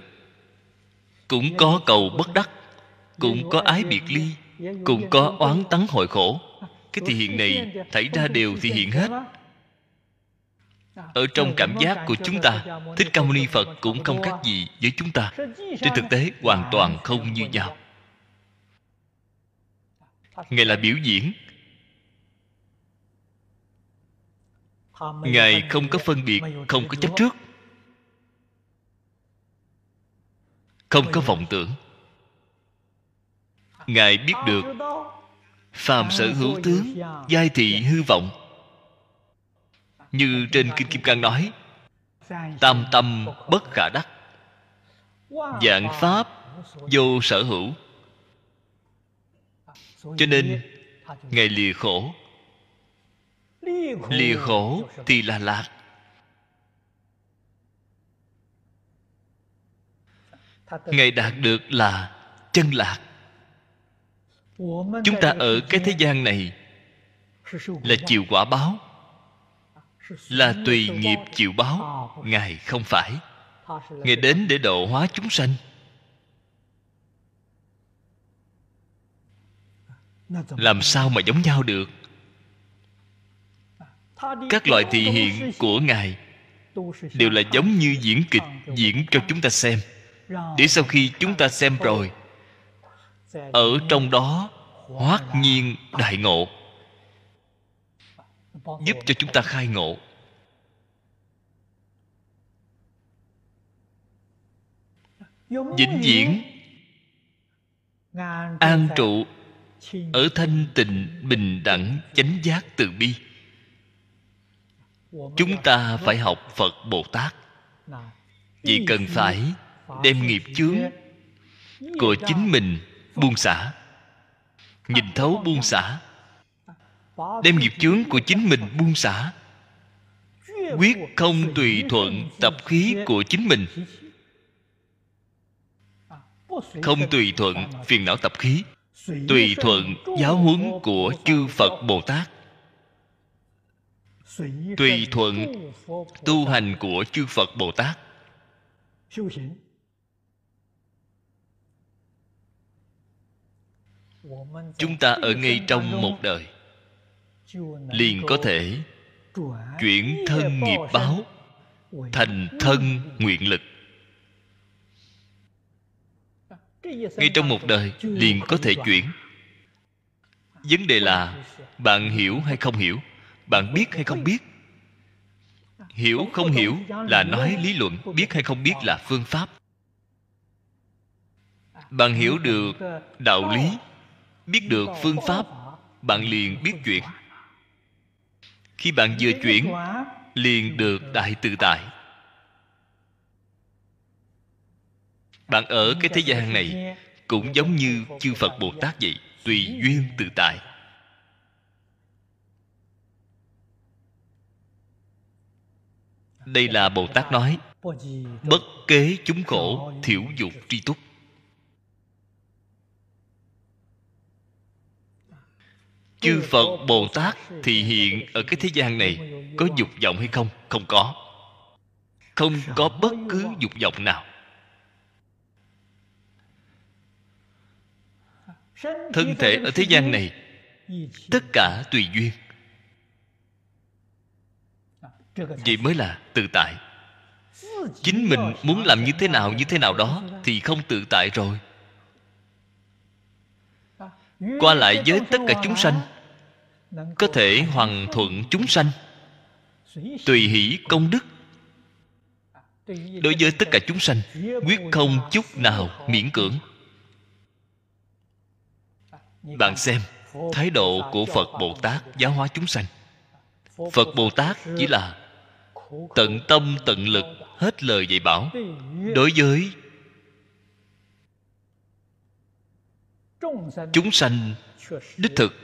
Cũng có cầu bất đắc, cũng có ái biệt ly, cũng có oán tắng hội khổ. Cái thị hiện này thảy ra đều thị hiện hết ở trong cảm giác của chúng ta thích ca mâu ni phật cũng không khác gì với chúng ta. Trên thực tế hoàn toàn không như nhau. ngài là biểu diễn. Ngài không có phân biệt không có chấp trước. Không có vọng tưởng. Ngài biết được phàm sở hữu tướng giai thị hư vọng như trên kinh kim cang nói, tam tâm bất khả đắc. Dạng pháp vô sở hữu. Cho nên ngài lìa khổ. Lìa khổ thì là lạc. Ngài đạt được là chân lạc. Chúng ta ở cái thế gian này là chịu quả báo là tùy nghiệp chịu báo. Ngài không phải. Ngài đến để độ hóa chúng sanh. Làm sao mà giống nhau được? Các loại thị hiện của ngài đều là giống như diễn kịch diễn cho chúng ta xem. Để sau khi chúng ta xem rồi, ở trong đó hoát nhiên đại ngộ giúp cho chúng ta khai ngộ. Vĩnh viễn an trụ ở thanh tịnh bình đẳng chánh giác từ bi. Chúng ta phải học phật bồ tát. Chỉ cần phải đem nghiệp chướng của chính mình buông xả, nhìn thấu buông xả đem nghiệp chướng của chính mình buông xả. Quyết không tùy thuận tập khí của chính mình. Không tùy thuận phiền não tập khí. Tùy thuận giáo huấn của chư phật bồ tát. Tùy thuận tu hành của chư phật bồ tát. Chúng ta ở ngay trong một đời liền có thể chuyển thân nghiệp báo, thành thân nguyện lực. Ngay trong một đời, liền có thể chuyển. Vấn đề là, bạn hiểu hay không hiểu? Bạn biết hay không biết? Hiểu không hiểu là nói lý luận, biết hay không biết là phương pháp. Bạn hiểu được đạo lý, biết được phương pháp, bạn liền biết chuyển khi bạn vừa chuyển liền được đại tự tại. Bạn ở cái thế gian này cũng giống như chư phật bồ tát vậy tùy duyên tự tại. Đây là bồ tát nói bất kế chúng khổ thiểu dục tri túc chư phật bồ tát thì hiện ở cái thế gian này, có dục vọng hay không? Không có. Không có bất cứ dục vọng nào. Thân thể ở thế gian này, tất cả tùy duyên. Vậy mới là tự tại. Chính mình muốn làm như thế nào, như thế nào đó thì không tự tại rồi qua lại với tất cả chúng sanh, có thể hoàn thuận chúng sanh, tùy hỷ công đức. Đối với tất cả chúng sanh, quyết không chút nào miễn cưỡng. Bạn xem, thái độ của phật bồ tát giáo hóa chúng sanh. Phật bồ tát chỉ là tận tâm tận lực hết lời dạy bảo đối với chúng sanh đích thực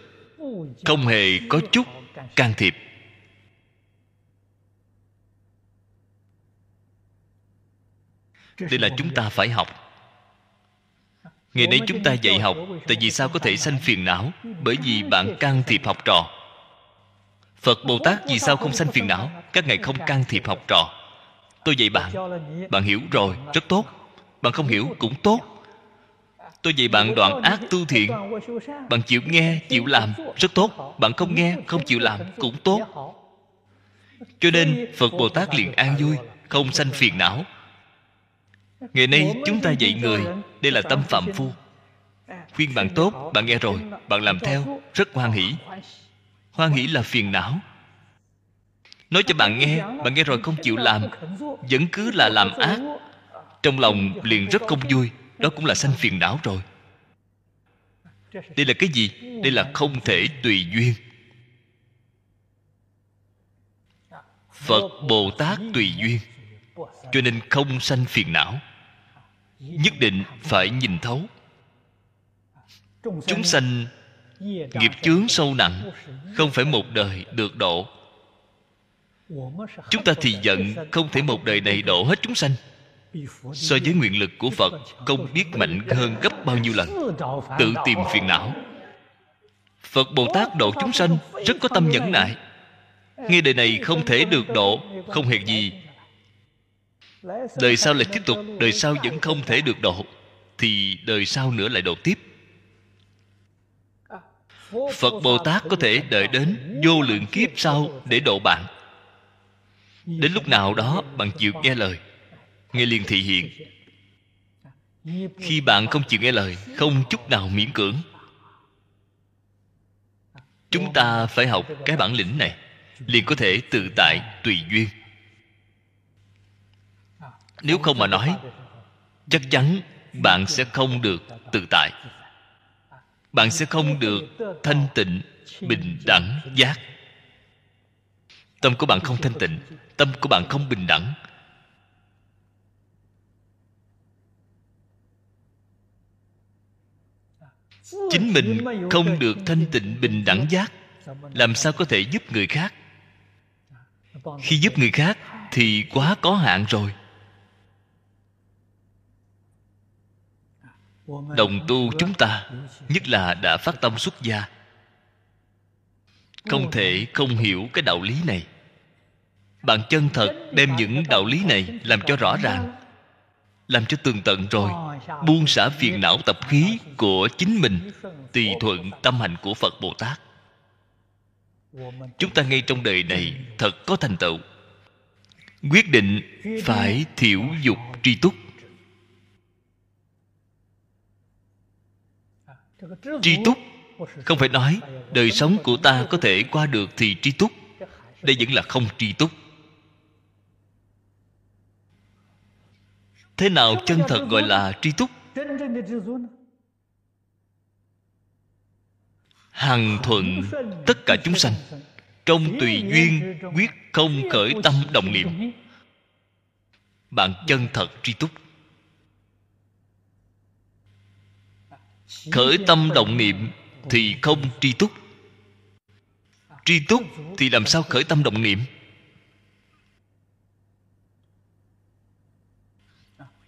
không hề có chút can thiệp. Đây là chúng ta phải học. Ngày nay chúng ta dạy học tại vì sao có thể sanh phiền não? Bởi vì bạn can thiệp học trò. Phật bồ tát vì sao không sanh phiền não? Các ngài không can thiệp học trò. Tôi dạy bạn. Bạn hiểu rồi rất tốt. Bạn không hiểu cũng tốt tôi dạy bạn đoạn ác tu thiện. Bạn chịu nghe, chịu làm, rất tốt. Bạn không nghe, không chịu làm, cũng tốt. Cho nên phật bồ tát liền an vui, không sanh phiền não. Ngày nay chúng ta dạy người, đây là tâm phạm phu. Khuyên bạn tốt, bạn nghe rồi, bạn làm theo, rất hoan hỷ. Hoan hỷ là phiền não. Nói cho bạn nghe bạn nghe rồi không chịu làm, vẫn cứ là làm ác. Trong lòng liền rất không vui đó cũng là sanh phiền não rồi. Đây là cái gì? Đây là không thể tùy duyên. Phật bồ tát tùy duyên, cho nên không sanh phiền não. Nhất định phải nhìn thấu. Chúng sanh nghiệp chướng sâu nặng, không phải một đời được độ. Chúng ta thì giận, không thể một đời này độ hết chúng sanh so với nguyện lực của phật, không biết mạnh hơn gấp bao nhiêu lần. Tự tìm phiền não. Phật bồ tát độ chúng sanh rất có tâm nhẫn nại. Nghe đời này không thể được độ, không hề gì. Đời sau lại tiếp tục, đời sau vẫn không thể được độ, thì đời sau nữa lại độ tiếp. Phật bồ tát có thể đợi đến vô lượng kiếp sau để độ bạn. Đến lúc nào đó, bạn chịu nghe lời nghe liền thị hiện khi bạn không chịu nghe lời, không chút nào miễn cưỡng. Chúng ta phải học cái bản lĩnh này, liền có thể tự tại, tùy duyên. Nếu không mà nói, chắc chắn bạn sẽ không được tự tại. Bạn sẽ không được thanh tịnh, bình đẳng, giác. Tâm của bạn không thanh tịnh, tâm của bạn không bình đẳng. Chính mình không được thanh tịnh bình đẳng giác, làm sao có thể giúp người khác? Khi giúp người khác thì quá có hạn rồi. Đồng tu chúng ta, nhất là đã phát tâm xuất gia, không thể không hiểu cái đạo lý này. Bạn chân thật đem những đạo lý này làm cho rõ ràng làm cho tường tận rồi. Buông xả phiền não tập khí của chính mình tùy thuận tâm hành của phật bồ tát. Chúng ta ngay trong đời này thật có thành tựu. Quyết định phải thiểu dục tri túc. Tri túc không phải nói đời sống của ta có thể qua được thì tri túc. Đây vẫn là không tri túc thế nào chân thật gọi là tri túc? Hằng thuận tất cả chúng sanh, trong tùy duyên quyết không khởi tâm đồng niệm. Bạn chân thật tri túc. Khởi tâm động niệm thì không tri túc. Tri túc thì làm sao khởi tâm động niệm?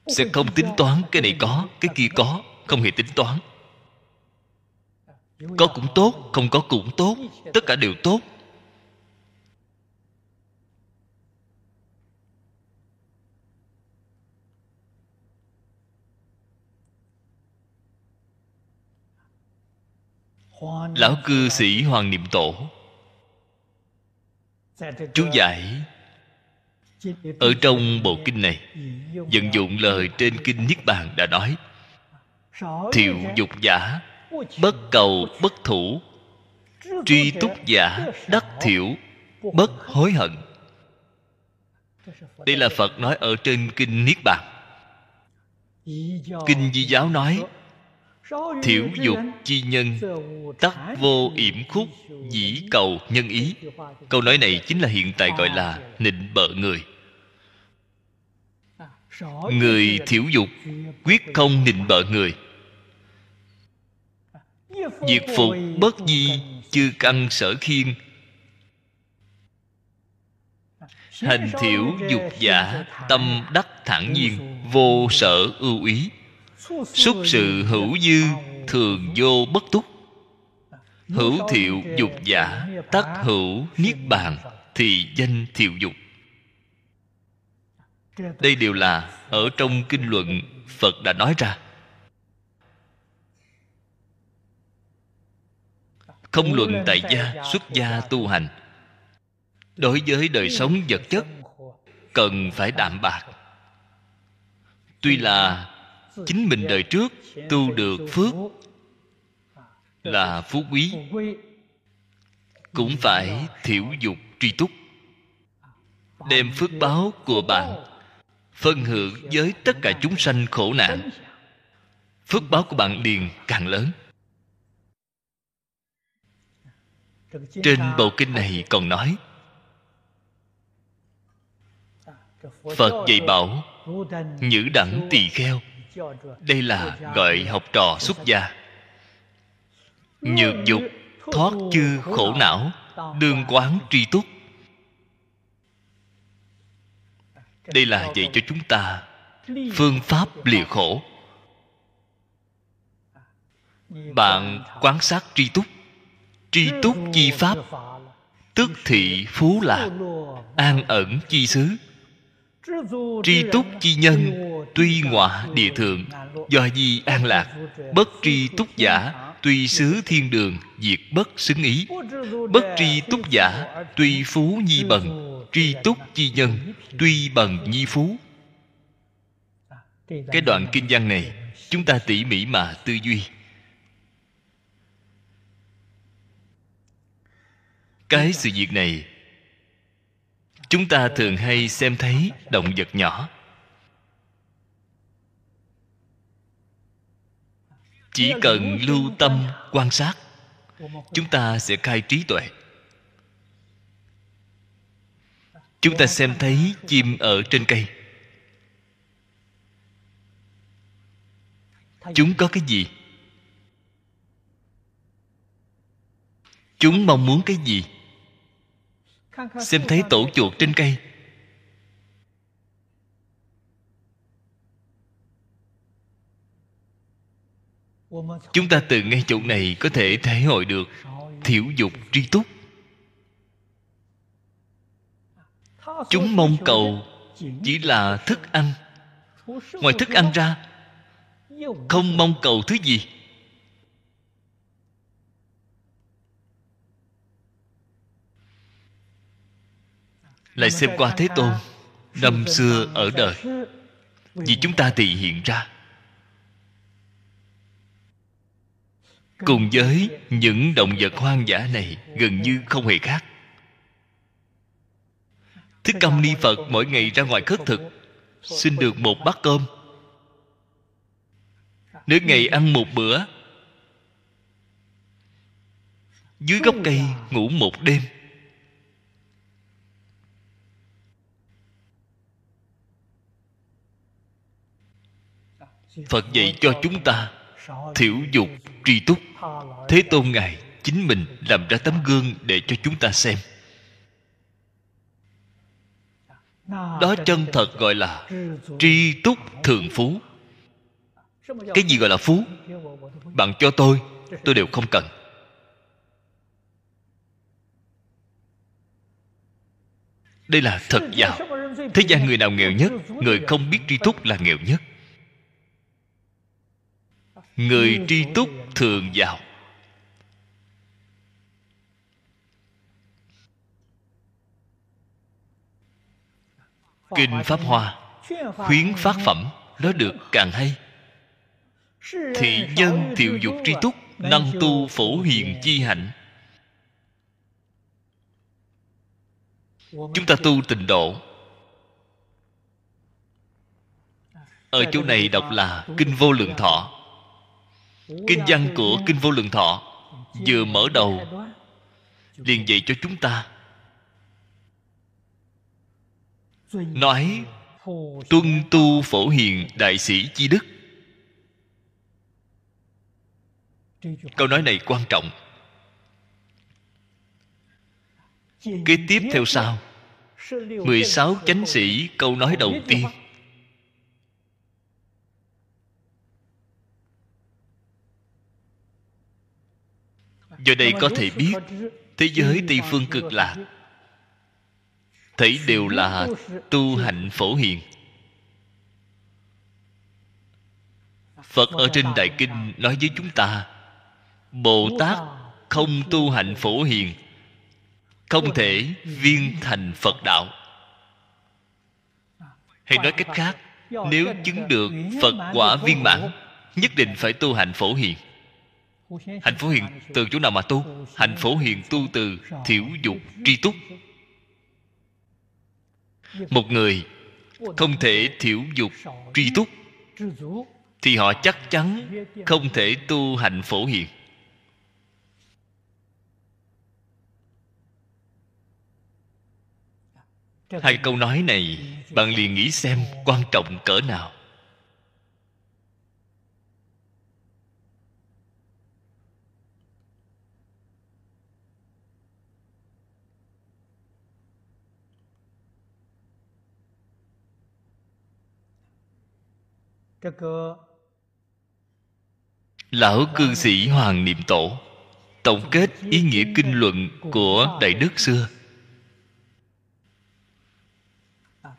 Sẽ không tính toán cái này có, cái kia có, không hề tính toán. Có cũng tốt, không có cũng tốt, tất cả đều tốt. Lão cư sĩ hoàng niệm tổ, chú giải ở trong bộ kinh này, vận dụng lời trên kinh niết bàn đã nói, thiệu dục giả, bất cầu, bất thủ, truy túc giả, đắc thiểu, bất hối hận. Đây là phật nói ở trên kinh niết bàn. Kinh di giáo nói thiểu dục chi nhân, tắc vô yểm khúc, dĩ cầu nhân ý. Câu nói này chính là hiện tại gọi là nịnh bợ người người thiểu dục quyết không nịnh bợ người. Diệt phục bất di chư căn sở khiên. Hành thiểu dục giả tâm đắc thản nhiên, vô sở ưu ý. Xúc sự hữu dư thường vô bất túc. Hữu thiệu dục giả, tắc hữu niết bàn, thì danh thiệu dục đây đều là ở trong kinh luận phật đã nói ra. Không luận tại gia, xuất gia tu hành. Đối với đời sống vật chất, cần phải đạm bạc. Tuy là chính mình đời trước tu được phước, là phú quý, cũng phải thiểu dục tri túc, đem phước báo của bạn phân hưởng với tất cả chúng sanh khổ nạn. Phước báo của bạn liền càng lớn. Trên bộ kinh này còn nói, phật dạy bảo, nhữ đẳng tỳ kheo. Đây là gọi học trò xuất gia. Nhược dục, thoát chư khổ não, đương quán tri túc. Đây là dạy cho chúng ta phương pháp lìa khổ. Bạn quan sát tri túc. Tri túc chi pháp, tức thị phú lạc, an ẩn chi xứ. Tri túc chi nhân tuy ngọa địa thượng, do di an lạc, bất tri túc giả tuy xứ thiên đường, diệt bất xứng ý. Bất tri túc giả tuy phú nhi bần tri túc chi nhân, tuy bần nhi phú. Cái đoạn kinh văn này, chúng ta tỉ mỉ mà tư duy. Cái sự việc này, chúng ta thường hay xem thấy động vật nhỏ. Chỉ cần lưu tâm quan sát, chúng ta sẽ khai trí tuệ. Chúng ta xem thấy chim ở trên cây. Chúng có cái gì? Chúng mong muốn cái gì? Xem thấy tổ chuột trên cây. Chúng ta từ ngay chỗ này có thể thể hội được thiểu dục tri túc. Chúng mong cầu chỉ là thức ăn. Ngoài thức ăn ra không mong cầu thứ gì. Lại xem qua thế tôn năm xưa ở đời vì chúng ta thì hiện ra. Cùng với những động vật hoang dã này gần như không hề khác thích Cam ni phật mỗi ngày ra ngoài khất thực, xin được một bát cơm. Nếu ngày ăn một bữa, dưới gốc cây ngủ một đêm. Phật dạy cho chúng ta thiểu dục tri túc. Thế tôn ngài chính mình làm ra tấm gương để cho chúng ta xem. Đó chân thật gọi là tri túc thường phú. Cái gì gọi là phú? bạn cho tôi tôi đều không cần. Đây là thật giàu thế gian người nào nghèo nhất người không biết tri túc là nghèo nhất? Người tri túc thường giàu kinh pháp hoa, khuyến phát phẩm, nó được càng hay. Thị nhân thiệu dục tri túc, năng tu phổ hiền chi hạnh. Chúng ta tu tịnh độ. Ở chỗ này đọc là kinh vô lượng thọ. Kinh văn của kinh vô lượng thọ vừa mở đầu, liền dạy cho chúng ta nói, tuân tu phổ hiền đại sĩ chi đức. Câu nói này quan trọng. Kế tiếp theo sau. 16 chánh sĩ câu nói đầu tiên. Do đây có thể biết, thế giới tây phương cực lạc thấy đều là tu hạnh phổ hiền. Phật ở trên đại kinh nói với chúng ta, bồ tát không tu hạnh phổ hiền, không thể viên thành phật đạo. Hay nói cách khác, nếu chứng được phật quả viên mãn, nhất định phải tu hạnh phổ hiền. Hạnh phổ hiền từ chỗ nào mà tu? Hạnh phổ hiền tu từ thiểu dục tri túc một người không thể thiểu dục tri túc, thì họ chắc chắn không thể tu hạnh phổ hiền. Hai câu nói này, bạn liền nghĩ xem quan trọng cỡ nào. Lão cư sĩ hoàng niệm tổ tổng kết ý nghĩa kinh luận của đại đức xưa.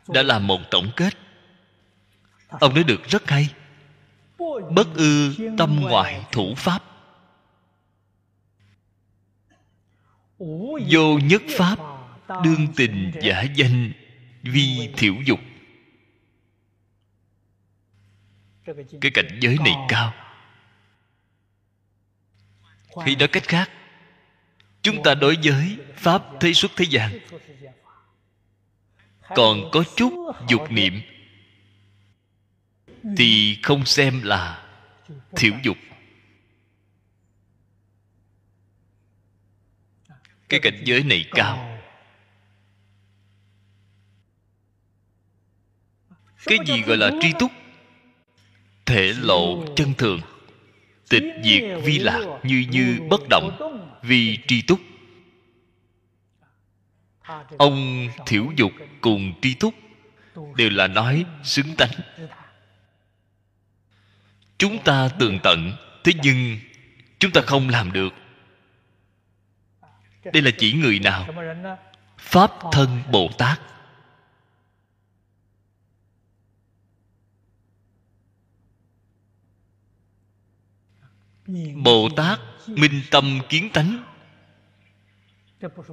Đã là một tổng kết. Ông nói được rất hay. Bất ư tâm ngoại thủ pháp. Vô nhất pháp đương tình giả danh vi thiểu dục cái cảnh giới này cao. Khi nói cách khác chúng ta đối với pháp thế xuất thế gian. Còn có chút dục niệm thì không xem là thiểu dục. Cái cảnh giới này cao. Cái gì gọi là tri túc thể lộ chân thường. Tịch diệt vi lạc như như bất động vì tri túc. Ông thiểu dục cùng tri túc đều là nói xứng tánh. Chúng ta tường tận, thế nhưng chúng ta không làm được. Đây là chỉ người nào? Pháp thân bồ tát. Bồ tát minh tâm kiến tánh.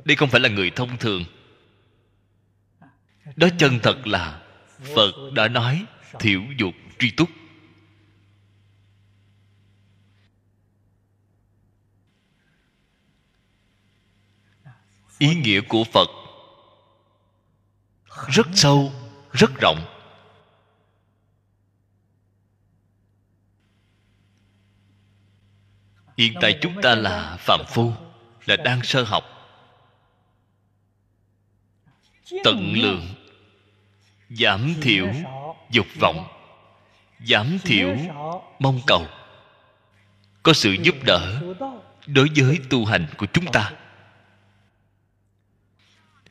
Đây không phải là người thông thường. Đó chân thật là phật đã nói thiểu dục tri túc. Ý nghĩa của phật rất sâu, rất rộng. Hiện tại chúng ta là phạm phu là đang sơ học. Tận lượng giảm thiểu dục vọng. Giảm thiểu mong cầu. Có sự giúp đỡ đối với tu hành của chúng ta.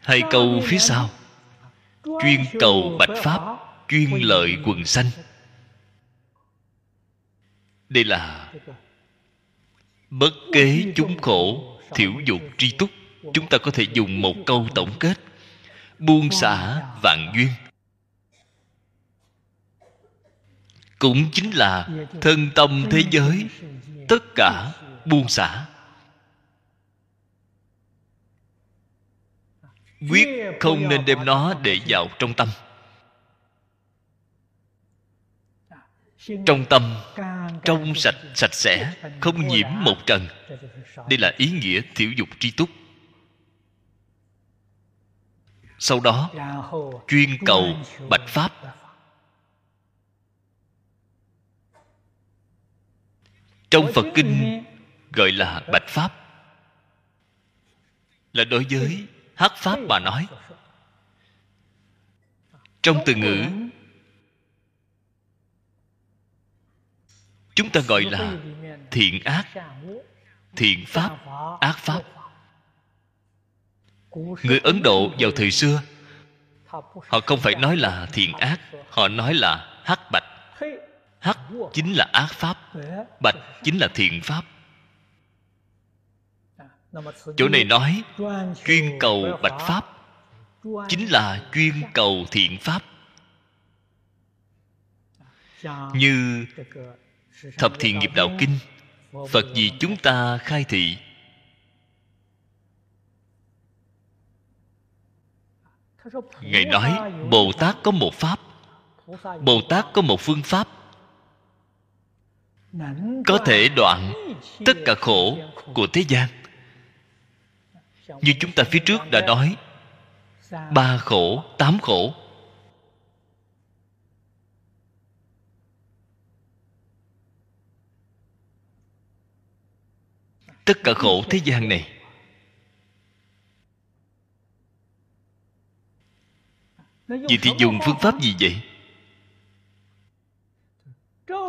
Hai câu phía sau. Chuyên cầu bạch pháp chuyên lợi quần sanh. đây là bất kế chúng khổ, thiểu dục tri túc, chúng ta có thể dùng một câu tổng kết. Buông xả vạn duyên. Cũng chính là thân tâm thế giới, tất cả buông xả. Quyết không nên đem nó để vào trong tâm. Trong tâm trong sạch sạch sẽ không nhiễm một trần đây là ý nghĩa thiểu dục tri túc. Sau đó chuyên cầu bạch pháp. Trong phật kinh gọi là bạch pháp. Là đối với hắc pháp mà nói. Trong từ ngữ chúng ta gọi là thiện ác thiện pháp ác pháp. Người ấn độ vào thời xưa họ không phải nói là thiện ác họ nói là hắc bạch. Hắc chính là ác pháp bạch chính là thiện pháp. Chỗ này nói chuyên cầu bạch pháp chính là chuyên cầu thiện pháp. Như thập thiện nghiệp đạo kinh, phật vì chúng ta khai thị. Ngài nói, bồ tát có một pháp. Bồ tát có một phương pháp. Có thể đoạn tất cả khổ của thế gian. Như chúng ta phía trước đã nói, ba khổ, tám khổ. Tất cả khổ thế gian này. Vậy thì dùng phương pháp gì vậy?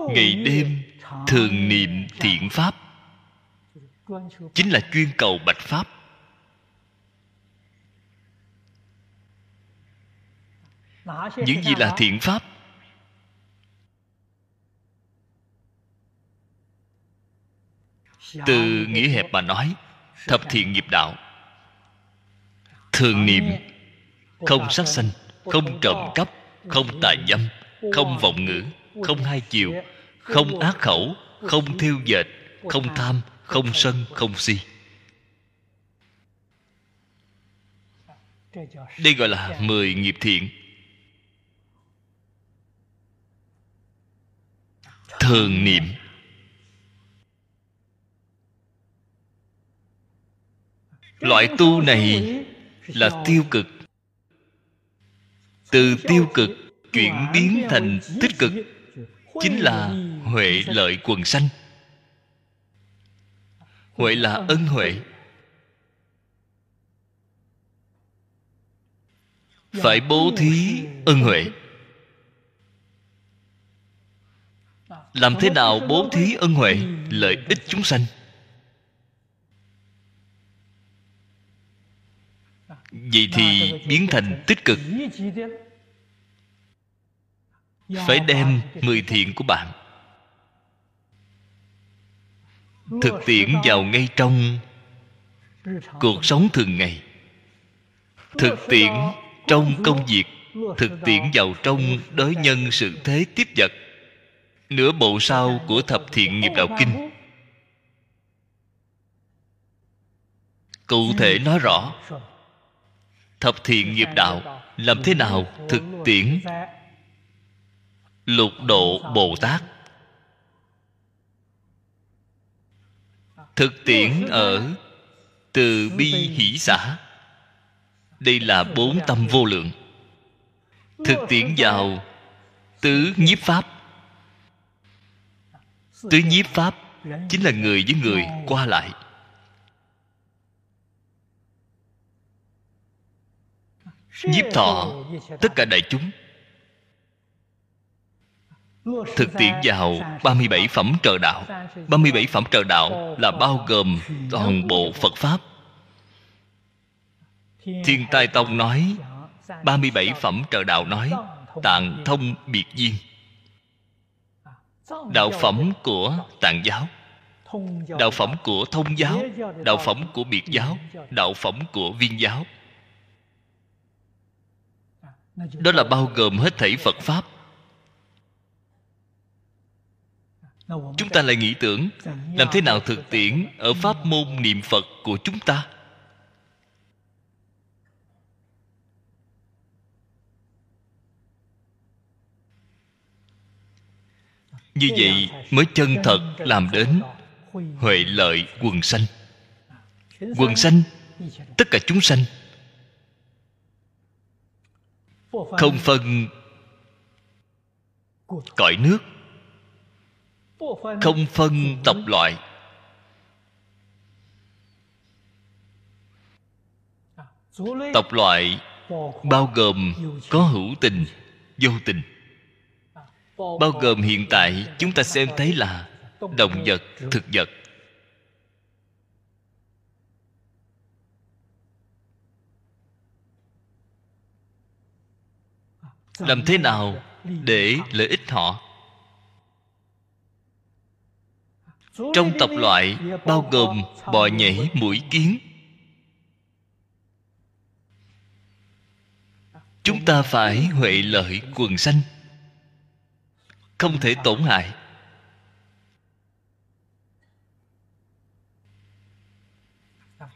Ngày đêm, thường niệm thiện pháp. Chính là chuyên cầu bạch pháp. Những gì là thiện pháp? Từ nghĩa hẹp mà nói, thập thiện nghiệp đạo. Thường niệm, không sát sanh, không trộm cắp, không tà dâm, không vọng ngữ, không hai chiều, không ác khẩu, không thiêu dệt, không tham, không sân, không si. Đây gọi là mười nghiệp thiện. Thường niệm loại tu này là tiêu cực. Từ tiêu cực chuyển biến thành tích cực chính là huệ lợi quần sanh. Huệ là ân huệ. Phải bố thí ân huệ. Làm thế nào bố thí ân huệ? Lợi ích chúng sanh. Vậy thì biến thành tích cực. Phải đem mười thiện của bạn thực tiễn vào ngay trong cuộc sống thường ngày, thực tiễn trong công việc, thực tiễn vào trong đối nhân sự thế tiếp vật, nửa bộ sau của thập thiện nghiệp đạo kinh. Cụ thể nói rõ thập thiện nghiệp đạo, làm thế nào thực tiễn? Lục độ bồ tát. Thực tiễn ở từ bi hỷ xã. Đây là bốn tâm vô lượng. Thực tiễn vào tứ nhiếp pháp. Tứ nhiếp pháp chính là người với người qua lại. Nhiếp thọ tất cả đại chúng. Thực tiễn vào 37 phẩm trợ đạo. 37 phẩm trợ đạo là bao gồm toàn bộ Phật Pháp. Thiên Tai Tông nói 37 phẩm trợ đạo nói tạng thông biệt duyên. Đạo phẩm của tạng giáo. Đạo phẩm của thông giáo. Đạo phẩm của biệt giáo. đạo phẩm của viên giáo đó là bao gồm hết thảy phật pháp. Chúng ta lại nghĩ tưởng, làm thế nào thực tiễn ở pháp môn niệm phật của chúng ta? Như vậy mới chân thật làm đến huệ lợi quần sanh. Quần sanh, tất cả chúng sanh không phân cõi nước. Không phân tộc loại. Tộc loại bao gồm có hữu tình, vô tình. Bao gồm hiện tại, chúng ta xem thấy là động vật, thực vật. Làm thế nào để lợi ích họ? Trong tộc loại bao gồm bò nhảy mũi kiến. Chúng ta phải huệ lợi quần sanh, không thể tổn hại.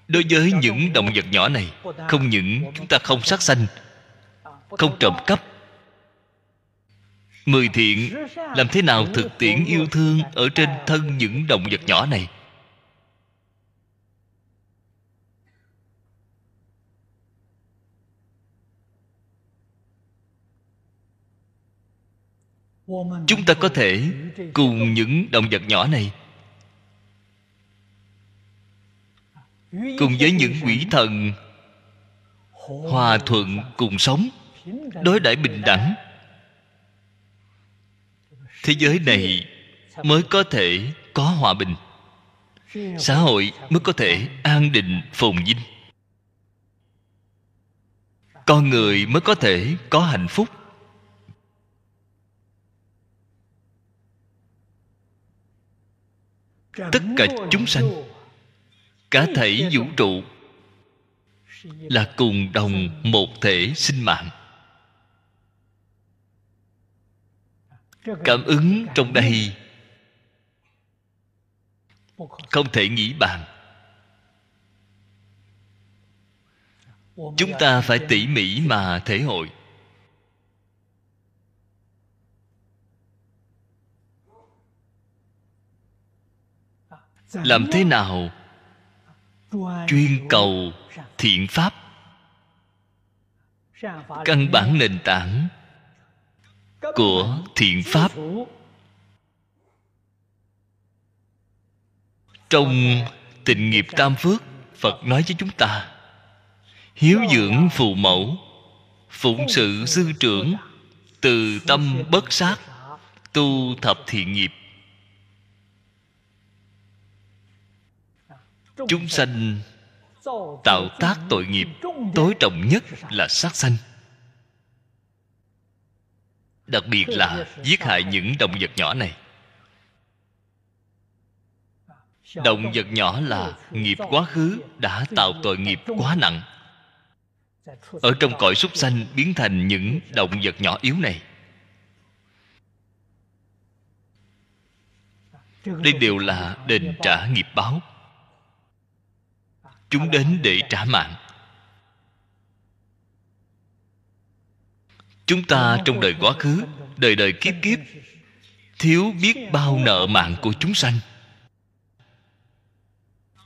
Đối với những động vật nhỏ này, không những chúng ta không sát sanh, không trộm cắp mười thiện, làm thế nào thực tiễn yêu thương ở trên thân những động vật nhỏ này? Chúng ta có thể cùng những động vật nhỏ này, cùng với những quỷ thần, hòa thuận cùng sống, đối đãi bình đẳng thế giới này mới có thể có hòa bình. Xã hội mới có thể an định, phồn vinh. Con người mới có thể có hạnh phúc. Tất cả chúng sanh, cả thể vũ trụ là cùng đồng một thể sinh mạng. Cảm ứng trong đây. Không thể nghĩ bàn. Chúng ta phải tỉ mỉ mà thể hội. Làm thế nào? Chuyên cầu thiện pháp. Căn bản nền tảng của thiện pháp. Trong tịnh nghiệp tam phước, phật nói với chúng ta, hiếu dưỡng phụ mẫu, phụng sự sư trưởng, từ tâm bất sát, tu thập thiện nghiệp. Chúng sanh tạo tác tội nghiệp tối trọng nhất là sát sanh đặc biệt là giết hại những động vật nhỏ này. Động vật nhỏ là nghiệp quá khứ đã tạo tội nghiệp quá nặng. Ở trong cõi súc sanh biến thành những động vật nhỏ yếu này. Đây đều là đền trả nghiệp báo. Chúng đến để trả mạng. Chúng ta trong đời quá khứ đời đời kiếp kiếp thiếu biết bao nợ mạng của chúng sanh.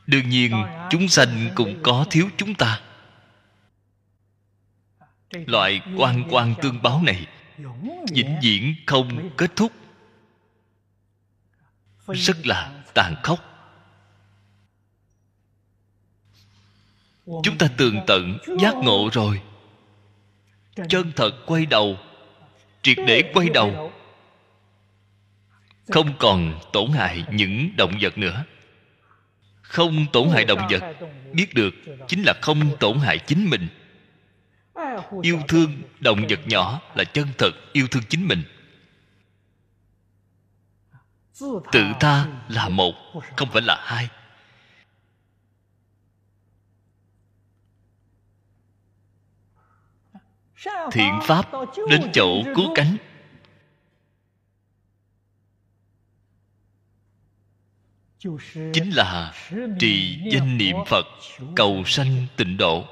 Đương nhiên chúng sanh cũng có thiếu chúng ta. Loại quan quan tương báo này vĩnh viễn không kết thúc. Rất là tàn khốc. Chúng ta tường tận giác ngộ rồi chân thật quay đầu triệt để quay đầu. không còn tổn hại những động vật nữa. Không tổn hại động vật. Biết được chính là không tổn hại chính mình. Yêu thương động vật nhỏ là chân thật yêu thương chính mình. Tự ta là một không phải là hai thiện pháp đến chỗ cứu cánh. Chính là trì danh niệm phật cầu sanh tịnh độ.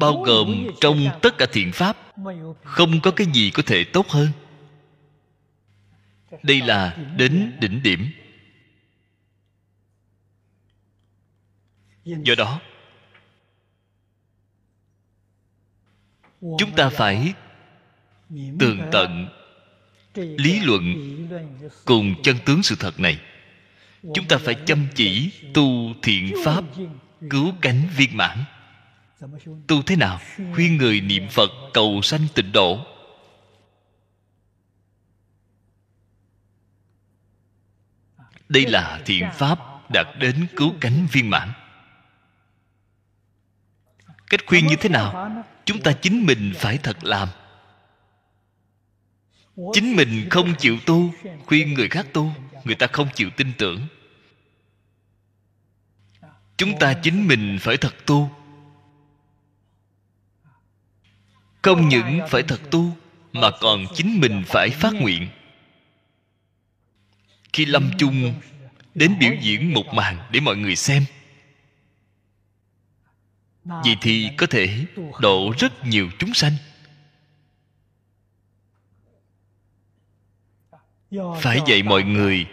Bao gồm trong tất cả thiện pháp không có cái gì có thể tốt hơn. Đây là đến đỉnh điểm. Do đó chúng ta phải tường tận lý luận cùng chân tướng sự thật này. Chúng ta phải chăm chỉ tu thiện pháp cứu cánh viên mãn. Tu thế nào? Khuyên người niệm phật cầu sanh tịnh độ. Đây là thiện pháp đạt đến cứu cánh viên mãn cách khuyên như thế nào? Chúng ta chính mình phải thật làm. Chính mình không chịu tu, khuyên người khác tu, người ta không chịu tin tưởng. Chúng ta chính mình phải thật tu. Không những phải thật tu, mà còn chính mình phải phát nguyện. Khi lâm chung, đến biểu diễn một màn để mọi người xem vì thì có thể độ rất nhiều chúng sanh. Phải dạy mọi người,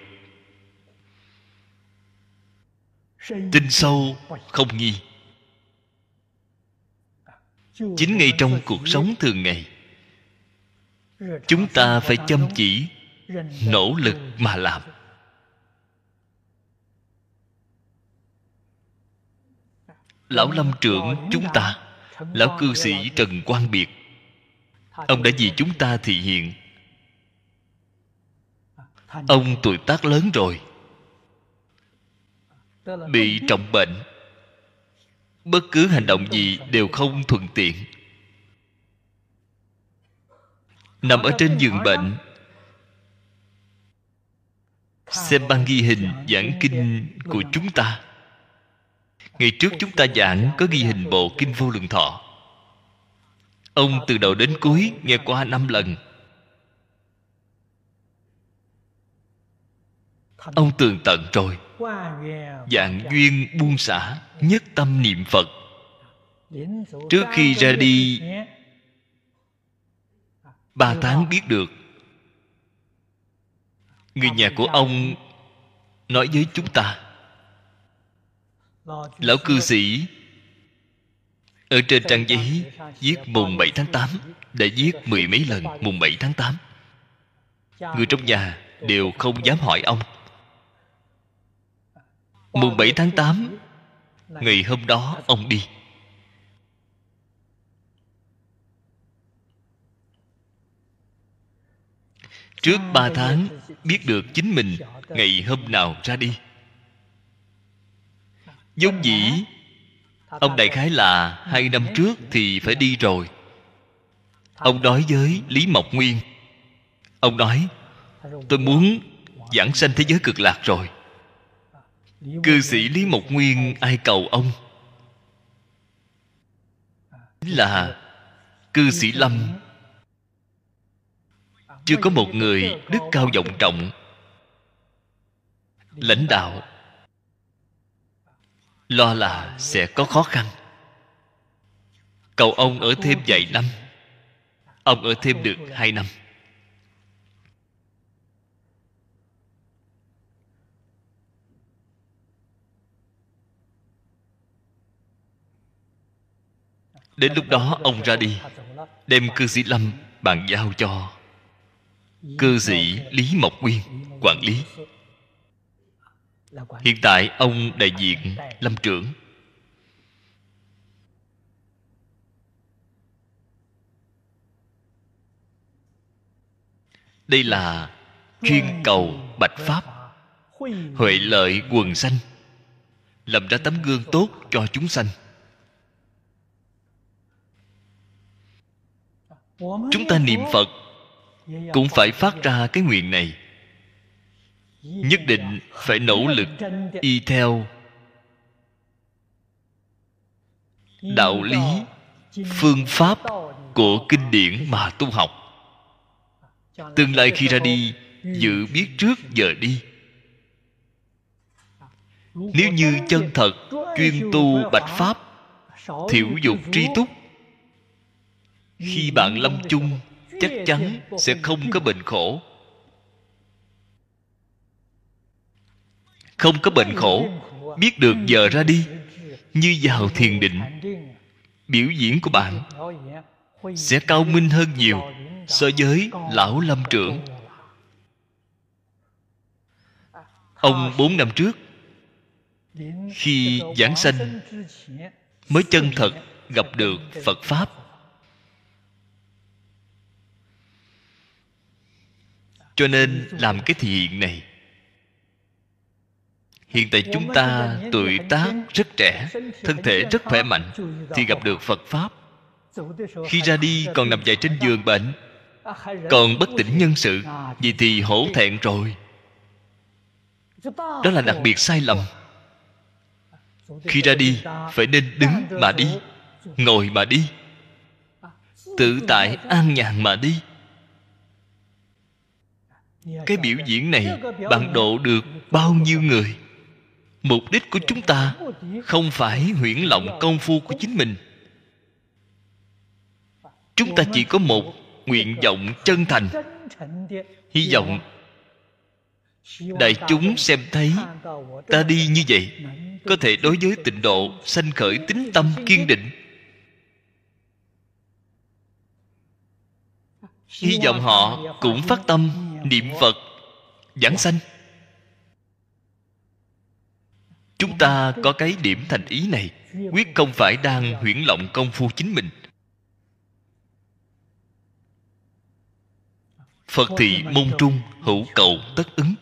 tin sâu, không nghi. Chính ngay trong cuộc sống thường ngày, chúng ta phải chăm chỉ, nỗ lực mà làm. Lão lâm trưởng chúng ta, lão cư sĩ trần quang biệt. Ông đã vì chúng ta thị hiện. Ông tuổi tác lớn rồi. Bị trọng bệnh. Bất cứ hành động gì đều không thuận tiện. Nằm ở trên giường bệnh. Xem băng ghi hình giảng kinh của chúng ta ngày trước chúng ta giảng có ghi hình bộ kinh vô lượng thọ. Ông từ đầu đến cuối nghe qua năm lần. Ông tường tận rồi. Dạng duyên buông xả nhất tâm niệm phật. Trước khi ra đi, ba tháng biết được. Người nhà của ông nói với chúng ta lão cư sĩ, ở trên trang giấy viết mùng 7 tháng 8 đã viết mười mấy lần mùng 7 tháng 8 Người trong nhà đều không dám hỏi ông. Mùng 7 tháng 8 Ngày hôm đó ông đi. Trước 3 tháng, biết được chính mình Ngày hôm nào ra đi vốn dĩ, ông đại khái là hai năm trước thì phải đi rồi. Ông nói với lý mộc nguyên, ông nói, tôi muốn giảng sanh thế giới cực lạc rồi. Cư sĩ lý mộc nguyên ai cầu ông? Chính là cư sĩ lâm. Chưa có một người đức cao vọng trọng, lãnh đạo lo là sẽ có khó khăn. Cầu ông ở thêm vài năm. Ông ở thêm được hai năm. Đến lúc đó, ông ra đi, đem cư sĩ lâm bàn giao cho cư sĩ lý mộc nguyên quản lý hiện tại ông đại diện lâm trưởng. Đây là chuyên cầu bạch pháp. huệ lợi quần sanh làm ra tấm gương tốt cho chúng sanh. Chúng ta niệm phật cũng phải phát ra cái nguyện này nhất định phải nỗ lực y theo đạo lý, phương pháp của kinh điển mà tu học. Tương lai khi ra đi, dự biết trước giờ đi. Nếu như chân thật chuyên tu bạch pháp, thiểu dục tri túc, khi bạn lâm chung, chắc chắn sẽ không có bệnh khổ. Không có bệnh khổ, biết được giờ ra đi, như vào thiền định. Biểu diễn của bạn sẽ cao minh hơn nhiều so với lão lâm trưởng. Ông bốn năm trước, khi giảng sanh, mới chân thật gặp được phật pháp. Cho nên làm cái thiện hiện này hiện tại chúng ta tuổi tác rất trẻ thân thể rất khỏe mạnh thì gặp được phật pháp. Khi ra đi còn nằm dài trên giường bệnh còn bất tỉnh nhân sự vì thì hổ thẹn rồi. Đó là đặc biệt sai lầm. Khi ra đi phải nên đứng mà đi ngồi mà đi. Tự tại an nhàn mà đi. Cái biểu diễn này bạn độ được bao nhiêu người mục đích của chúng ta không phải huyễn lộng công phu của chính mình. Chúng ta chỉ có một nguyện vọng chân thành. Hy vọng đại chúng xem thấy ta đi như vậy có thể đối với tịnh độ sanh khởi tính tâm kiên định. Hy vọng họ cũng phát tâm niệm phật giảng sanh chúng ta có cái điểm thành ý này. Quyết không phải đang huyễn lộng công phu chính mình. Phật thị môn trung, hữu cầu tất ứng.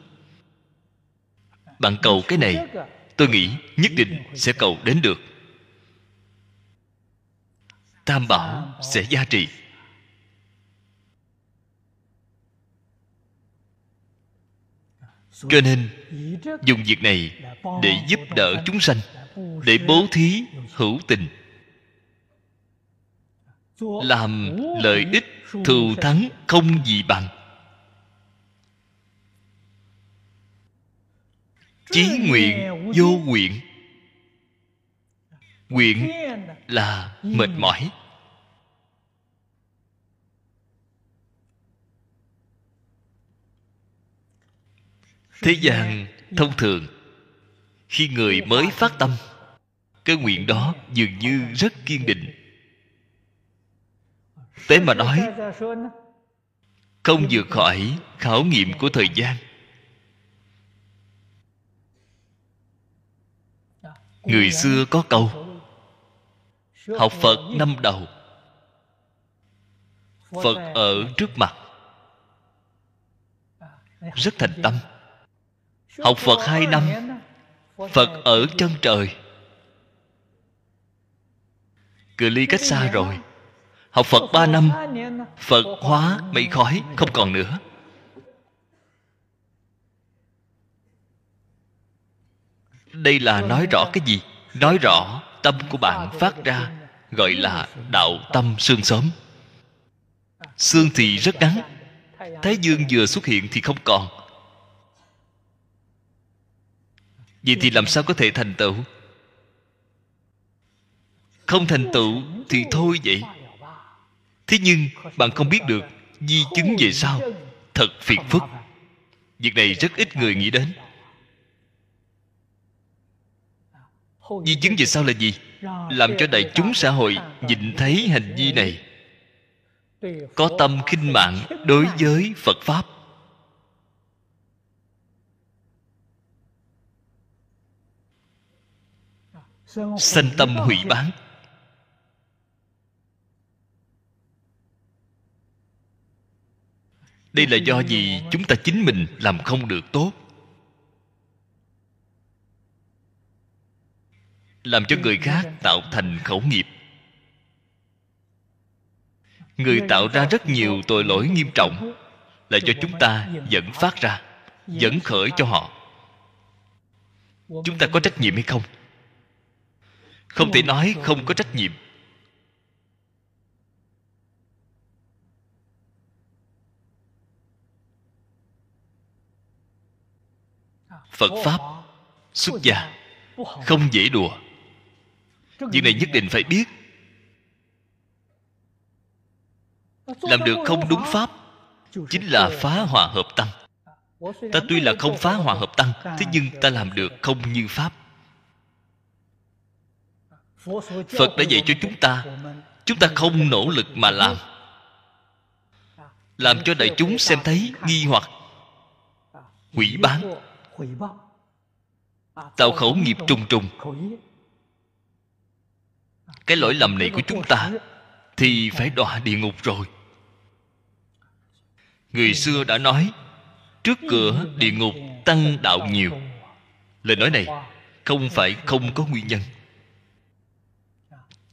Bạn cầu cái này, tôi nghĩ nhất định sẽ cầu đến được. Tam bảo sẽ gia trì. Cho nên, dùng việc này để giúp đỡ chúng sanh, để bố thí hữu tình. Làm lợi ích thù thắng không gì bằng. Chí nguyện vô nguyện. Nguyện là mệt mỏi. Thế gian thông thường, khi người mới phát tâm, cái nguyện đó dường như rất kiên định. Tế mà nói, không vượt khỏi khảo nghiệm của thời gian. Người xưa có câu, học phật năm đầu, phật ở trước mặt. Rất thành tâm học phật hai năm, phật ở chân trời. Cự ly cách xa rồi. Học phật ba năm, phật hóa mây khói không còn nữa. Đây là nói rõ cái gì? Nói rõ tâm của bạn phát ra, gọi là đạo tâm xương sớm. Xương thì rất ngắn. Thái dương vừa xuất hiện thì không còn. Vậy thì làm sao có thể thành tựu? Không thành tựu thì thôi vậy. Thế nhưng bạn không biết được di chứng về sau thật phiền phức. Việc này rất ít người nghĩ đến. Di chứng về sau là gì? Làm cho đại chúng xã hội nhìn thấy hành vi này. Có tâm khinh mạng đối với phật pháp. Sanh tâm hủy bán. Đây là do gì chúng ta chính mình làm không được tốt. Làm cho người khác tạo thành khẩu nghiệp. Người tạo ra rất nhiều tội lỗi nghiêm trọng là do chúng ta dẫn phát ra dẫn khởi cho họ. Chúng ta có trách nhiệm hay không không thể nói không có trách nhiệm. Phật pháp xuất gia. không. Dễ đùa. Việc này nhất định phải biết. Làm được không đúng pháp chính là phá hòa hợp tăng. Ta tuy là không phá hòa hợp tăng thế nhưng ta làm được không như pháp phật đã dạy cho chúng ta chúng ta không nỗ lực mà làm. Làm cho đại chúng xem thấy nghi hoặc, hủy bán, tạo khẩu nghiệp trùng trùng. Cái lỗi lầm này của chúng ta thì phải đọa địa ngục rồi. Người xưa đã nói, trước cửa địa ngục tăng đạo nhiều. Lời nói này không phải không có nguyên nhân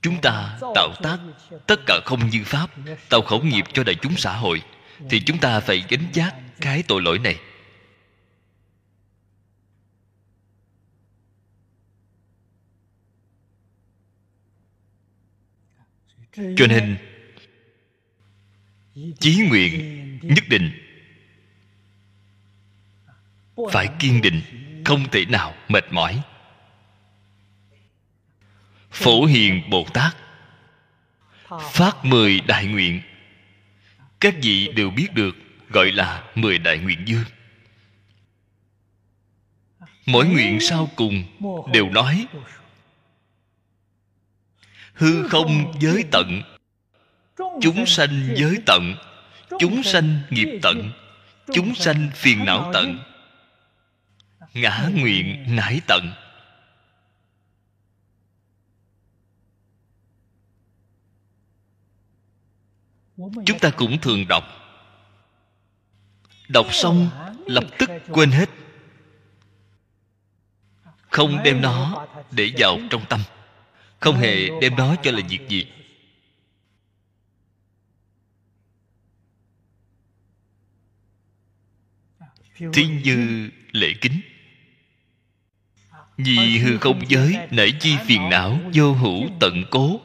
chúng ta tạo tác, tất cả không như pháp, tạo khẩu nghiệp cho đại chúng xã hội, thì chúng ta phải gánh giác cái tội lỗi này. Cho nên, chí nguyện nhất định phải kiên định, không thể nào mệt mỏi phổ hiền bồ tát. Phát mười đại nguyện. Các vị đều biết được, gọi là mười đại nguyện dương mỗi nguyện sau cùng đều nói, hư không giới tận, chúng sanh giới tận, chúng sanh nghiệp tận, chúng sanh phiền não tận. Ngã nguyện nải tận. Chúng ta cũng thường đọc. Đọc xong, lập tức quên hết. Không đem nó để vào trong tâm. Không hề đem nó cho là việc gì. Thí như lễ kính vì hư không giới nảy chi phiền não vô hữu tận cố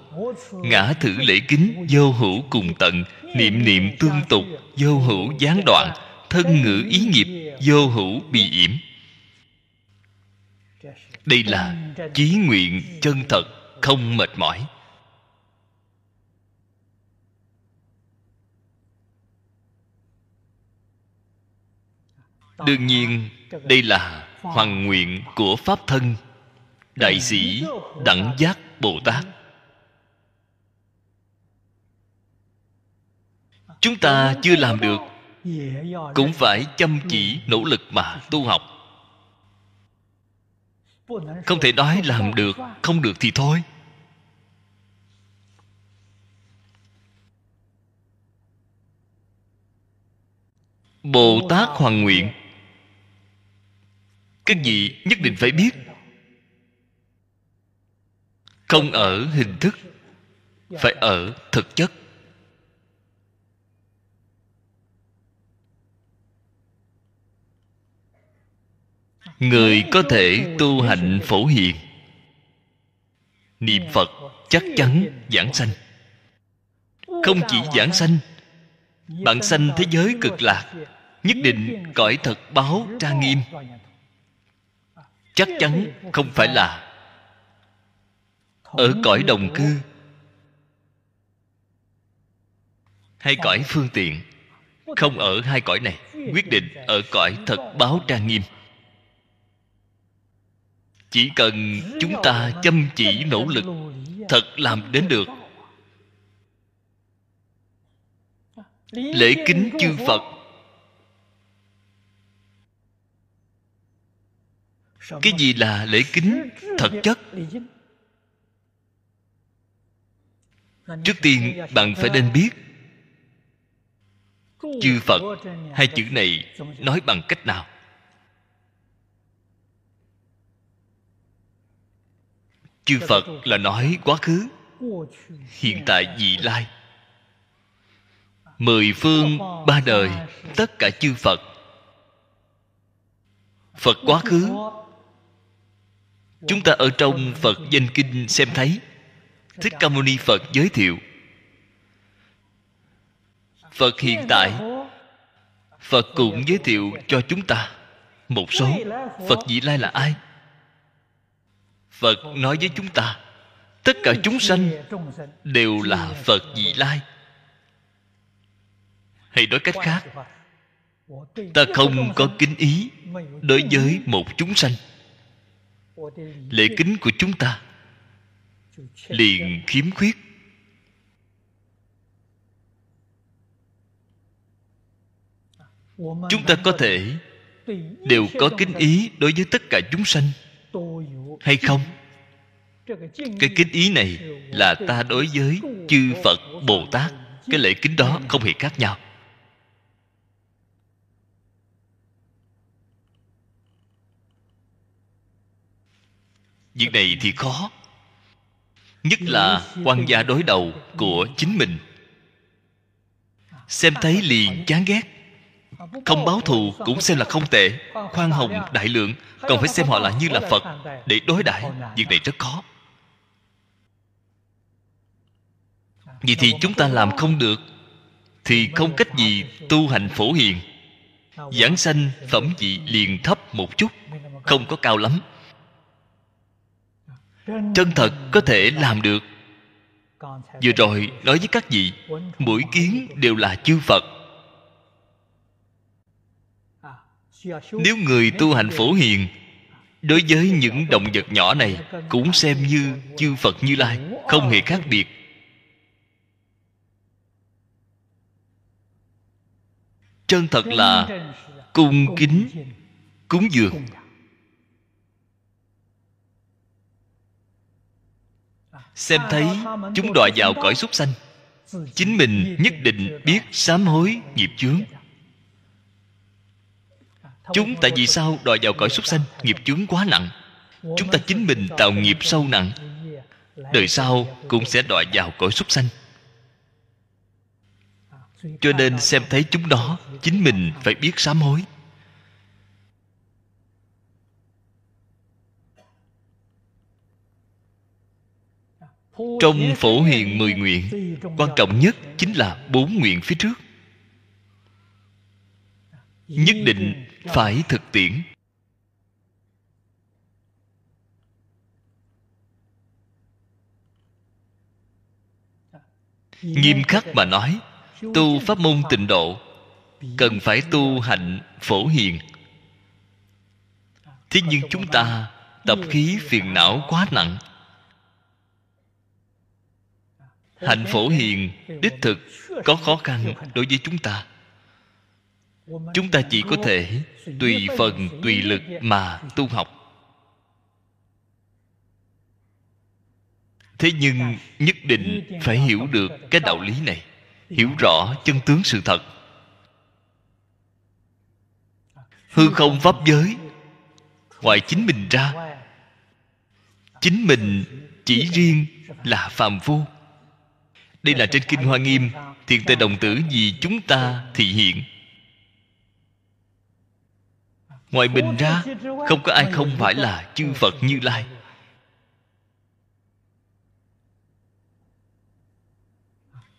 ngã thử lễ kính vô hữu cùng tận niệm niệm tương tục vô hữu gián đoạn thân ngữ ý nghiệp vô hữu bị yểm đây là chí nguyện chân thật không mệt mỏi đương nhiên đây là hoàng. Nguyện của pháp thân, đại sĩ đẳng giác bồ tát. Chúng ta chưa làm được, cũng phải chăm chỉ nỗ lực mà tu học. Không thể nói làm được, không được thì thôi. Bồ tát hoàng nguyện các vị nhất định phải biết. Không ở hình thức, phải ở thực chất. Người có thể tu hạnh phổ hiền, niệm phật chắc chắn giảng sanh. Không chỉ giảng sanh, bạn sanh thế giới cực lạc, nhất định cõi thật báo trang nghiêm chắc chắn không phải là ở cõi đồng cư hay cõi phương tiện. Không ở hai cõi này. Quyết định ở cõi thật báo trang nghiêm. Chỉ cần chúng ta chăm chỉ nỗ lực thật làm đến được. Lễ kính chư phật cái gì là lễ kính thật chất? Trước tiên, bạn phải nên biết, chư phật, hai chữ này nói bằng cách nào? Chư phật là nói quá khứ, hiện tại vị lai. Mười phương, ba đời, tất cả chư phật. Phật quá khứ chúng ta ở trong phật danh kinh xem thấy. Thích ca mâu ni phật giới thiệu. Phật hiện tại. Phật cũng giới thiệu cho chúng ta. Một số, phật vị lai là ai? Phật nói với chúng ta, tất cả chúng sanh đều là phật vị lai. Hay nói cách khác, ta không có kính ý đối với một chúng sanh lễ kính của chúng ta. Liền khiếm khuyết. Chúng ta có thể đều có kính ý đối với tất cả chúng sanh, hay không? Cái kính ý này là ta đối với chư phật bồ tát. Cái lễ kính đó không hề khác nhau. Việc này thì khó. Nhất là quan gia đối đầu của chính mình. Xem thấy liền chán ghét. Không báo thù cũng xem là không tệ. Khoan hồng đại lượng còn phải xem họ là như là phật để đối đãi. Việc này rất khó. Vì thì chúng ta làm không được, thì không cách gì tu hành phổ hiền. Giảng sanh phẩm vị liền thấp một chút, không có cao lắm chân thật có thể làm được. Vừa rồi nói với các vị, mỗi kiến đều là chư phật. Nếu người tu hành phổ hiền, đối với những động vật nhỏ này cũng xem như chư phật như lai, không hề khác biệt. Chân thật là cung kính, cúng dường. Xem thấy chúng đọa vào cõi súc sanh, chính mình nhất định biết sám hối nghiệp chướng. Chúng tại vì sao đòi vào cõi súc sanh, nghiệp chướng quá nặng? Chúng ta chính mình tạo nghiệp sâu nặng. Đời sau cũng sẽ đòi vào cõi súc sanh. Cho nên xem thấy chúng đó, chính mình phải biết sám hối. Trong phổ hiền mười nguyện, quan trọng nhất chính là bốn nguyện phía trước. Nhất định phải thực tiễn. Nghiêm khắc mà nói, tu pháp môn tịnh độ, cần phải tu hạnh phổ hiền. Thế nhưng chúng ta tập khí phiền não quá nặng hạnh phổ hiền, đích thực, có khó khăn đối với chúng ta. Chúng ta chỉ có thể tùy phần, tùy lực mà tu học. Thế nhưng nhất định phải hiểu được cái đạo lý này, hiểu rõ chân tướng sự thật. Hư không pháp giới, ngoài chính mình ra, chính mình chỉ riêng là phàm phu đây là trên kinh hoa nghiêm. Thiện tề đồng tử vì chúng ta thị hiện ngoài mình ra, không có ai không phải là chư phật như lai.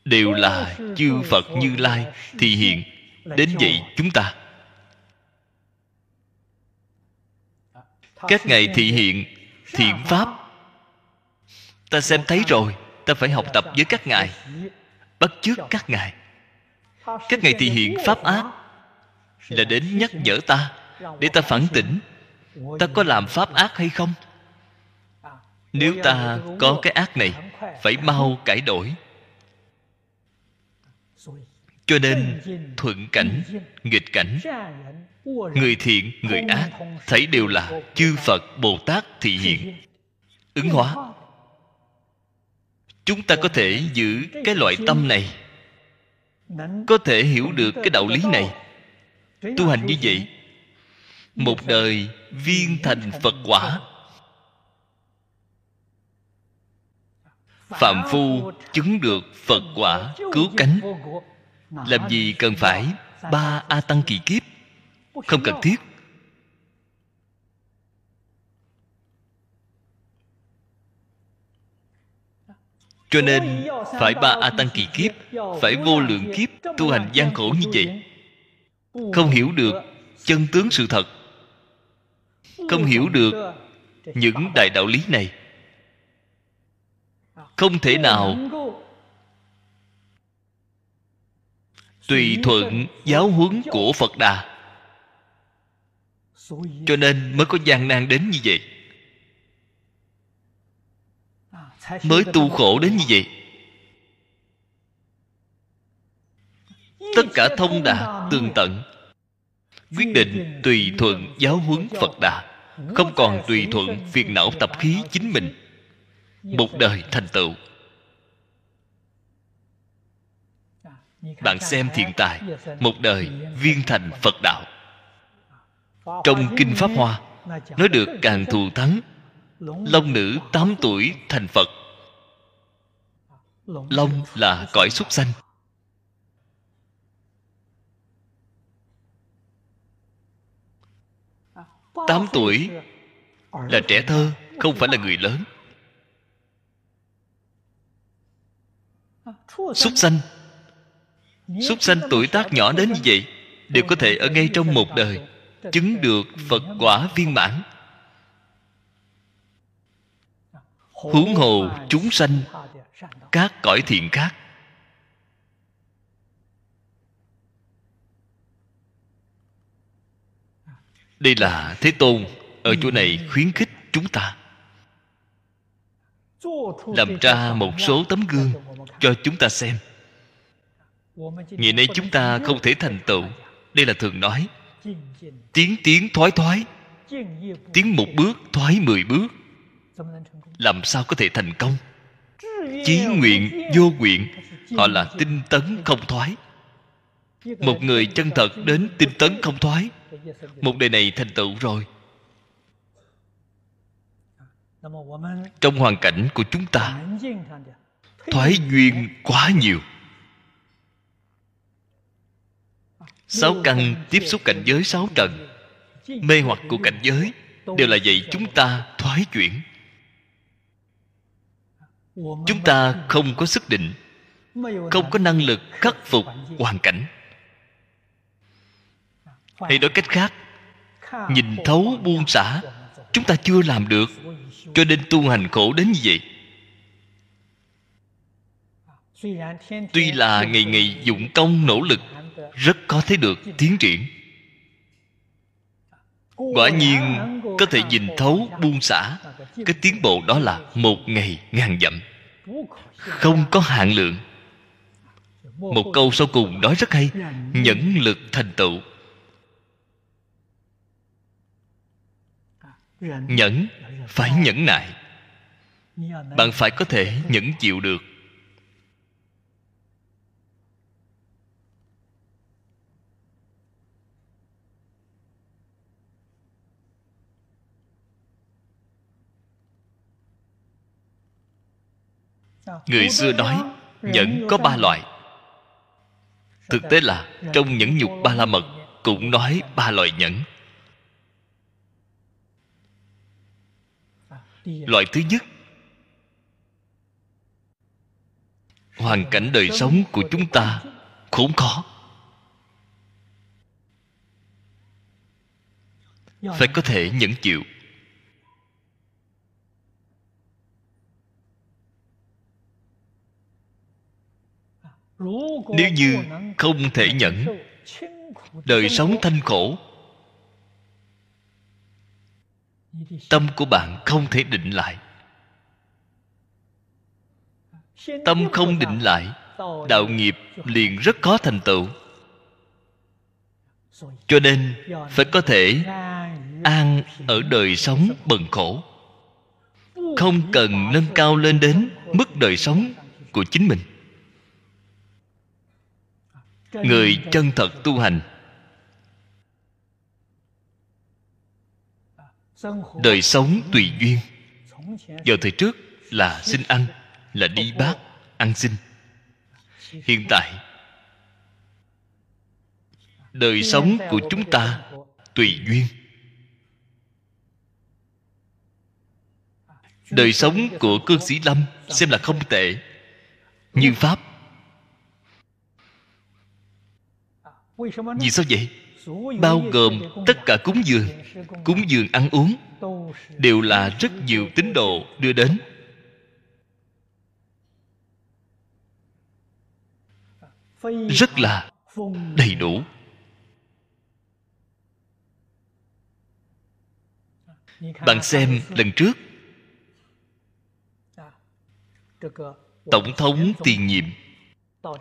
Đều là chư phật như lai thì hiện đến vậy chúng ta. Các ngày thị hiện thiện pháp. Ta xem thấy rồi ta phải học tập với các ngài, bắt chước các ngài. Các ngài thị hiện pháp ác, là đến nhắc nhở ta, để ta phản tỉnh. Ta có làm pháp ác hay không? Nếu ta có cái ác này, phải mau cải đổi. Cho nên, thuận cảnh, nghịch cảnh, người thiện, người ác, thấy đều là chư phật, bồ tát thị hiện ứng hóa chúng ta có thể giữ cái loại tâm này, có thể hiểu được cái đạo lý này. Tu hành như vậy, một đời viên thành phật quả. Phạm phu chứng được phật quả cứu cánh. Làm gì cần phải ba a tăng kỳ kiếp? Không cần thiết. Cho nên phải ba a tăng kỳ kiếp, phải vô lượng kiếp tu hành gian khổ như vậy. Không hiểu được chân tướng sự thật. Không hiểu được những đại đạo lý này. Không thể nào tùy thuận giáo huấn của phật đà. Cho nên mới có gian nan đến như vậy. Mới tu khổ đến như vậy. Tất cả thông đạt tường tận. Quyết định tùy thuận giáo huấn phật đà. Không còn tùy thuận phiền não tập khí chính mình. Một đời thành tựu. Bạn xem thiện tài, một đời viên thành phật đạo. Trong kinh pháp hoa nói được càng thù thắng. Long nữ 8 tuổi thành phật long là cõi súc sanh. Tám tuổi là trẻ thơ, không phải là người lớn. Súc sanh. Súc sanh tuổi tác nhỏ đến như vậy đều có thể ở ngay trong một đời, chứng được phật quả viên mãn. Huống hồ chúng sanh các cõi thiện khác. Đây là thế tôn ở chỗ này khuyến khích chúng ta. Làm ra một số tấm gương cho chúng ta xem. Ngày nay chúng ta không thể thành tựu. Đây là thường nói. Tiến tiến thoái thoái. Tiến một bước thoái mười bước. Làm sao có thể thành công? Chí nguyện, vô nguyện, họ là tinh tấn không thoái. Một người chân thật đến tinh tấn không thoái. Một đời này thành tựu rồi. Trong hoàn cảnh của chúng ta, thoái duyên quá nhiều. Sáu căn tiếp xúc cảnh giới, sáu trần, mê hoặc của cảnh giới, đều là vậy chúng ta thoái chuyển chúng ta không có sức định, không có năng lực khắc phục hoàn cảnh. Hay nói cách khác, nhìn thấu buông xả, chúng ta chưa làm được, cho nên tu hành khổ đến như vậy. Tuy là ngày ngày dụng công nỗ lực, rất có thấy được tiến triển. Quả nhiên, có thể nhìn thấu buông xả, cái tiến bộ đó là một ngày ngàn dặm không có hạn lượng. Một câu sau cùng nói rất hay, nhẫn lực thành tựu. Nhẫn, phải nhẫn nại. Bạn phải có thể nhẫn chịu được. Người xưa nói nhẫn có ba loại. Thực tế là trong nhẫn nhục ba la mật cũng nói ba loại nhẫn. Loại thứ nhất hoàn cảnh đời sống của chúng ta khốn khó. Phải có thể nhẫn chịu nếu như không thể nhẫn đời sống thanh khổ tâm của bạn không thể định lại. Tâm không định lại, đạo nghiệp liền rất khó thành tựu. Cho nên phải có thể an ở đời sống bần khổ. Không cần nâng cao lên đến mức đời sống của chính mình người chân thật tu hành. Đời sống tùy duyên. Giờ thời trước là xin ăn là đi bác, ăn xin. Hiện tại đời sống của chúng ta tùy duyên. Đời sống của cư sĩ lâm xem là không tệ. Như pháp vì sao vậy? Bao gồm tất cả cúng dường cúng dường ăn uống đều là rất nhiều tín đồ đưa đến. Rất là đầy đủ. Bạn xem lần trước. Tổng thống tiền nhiệm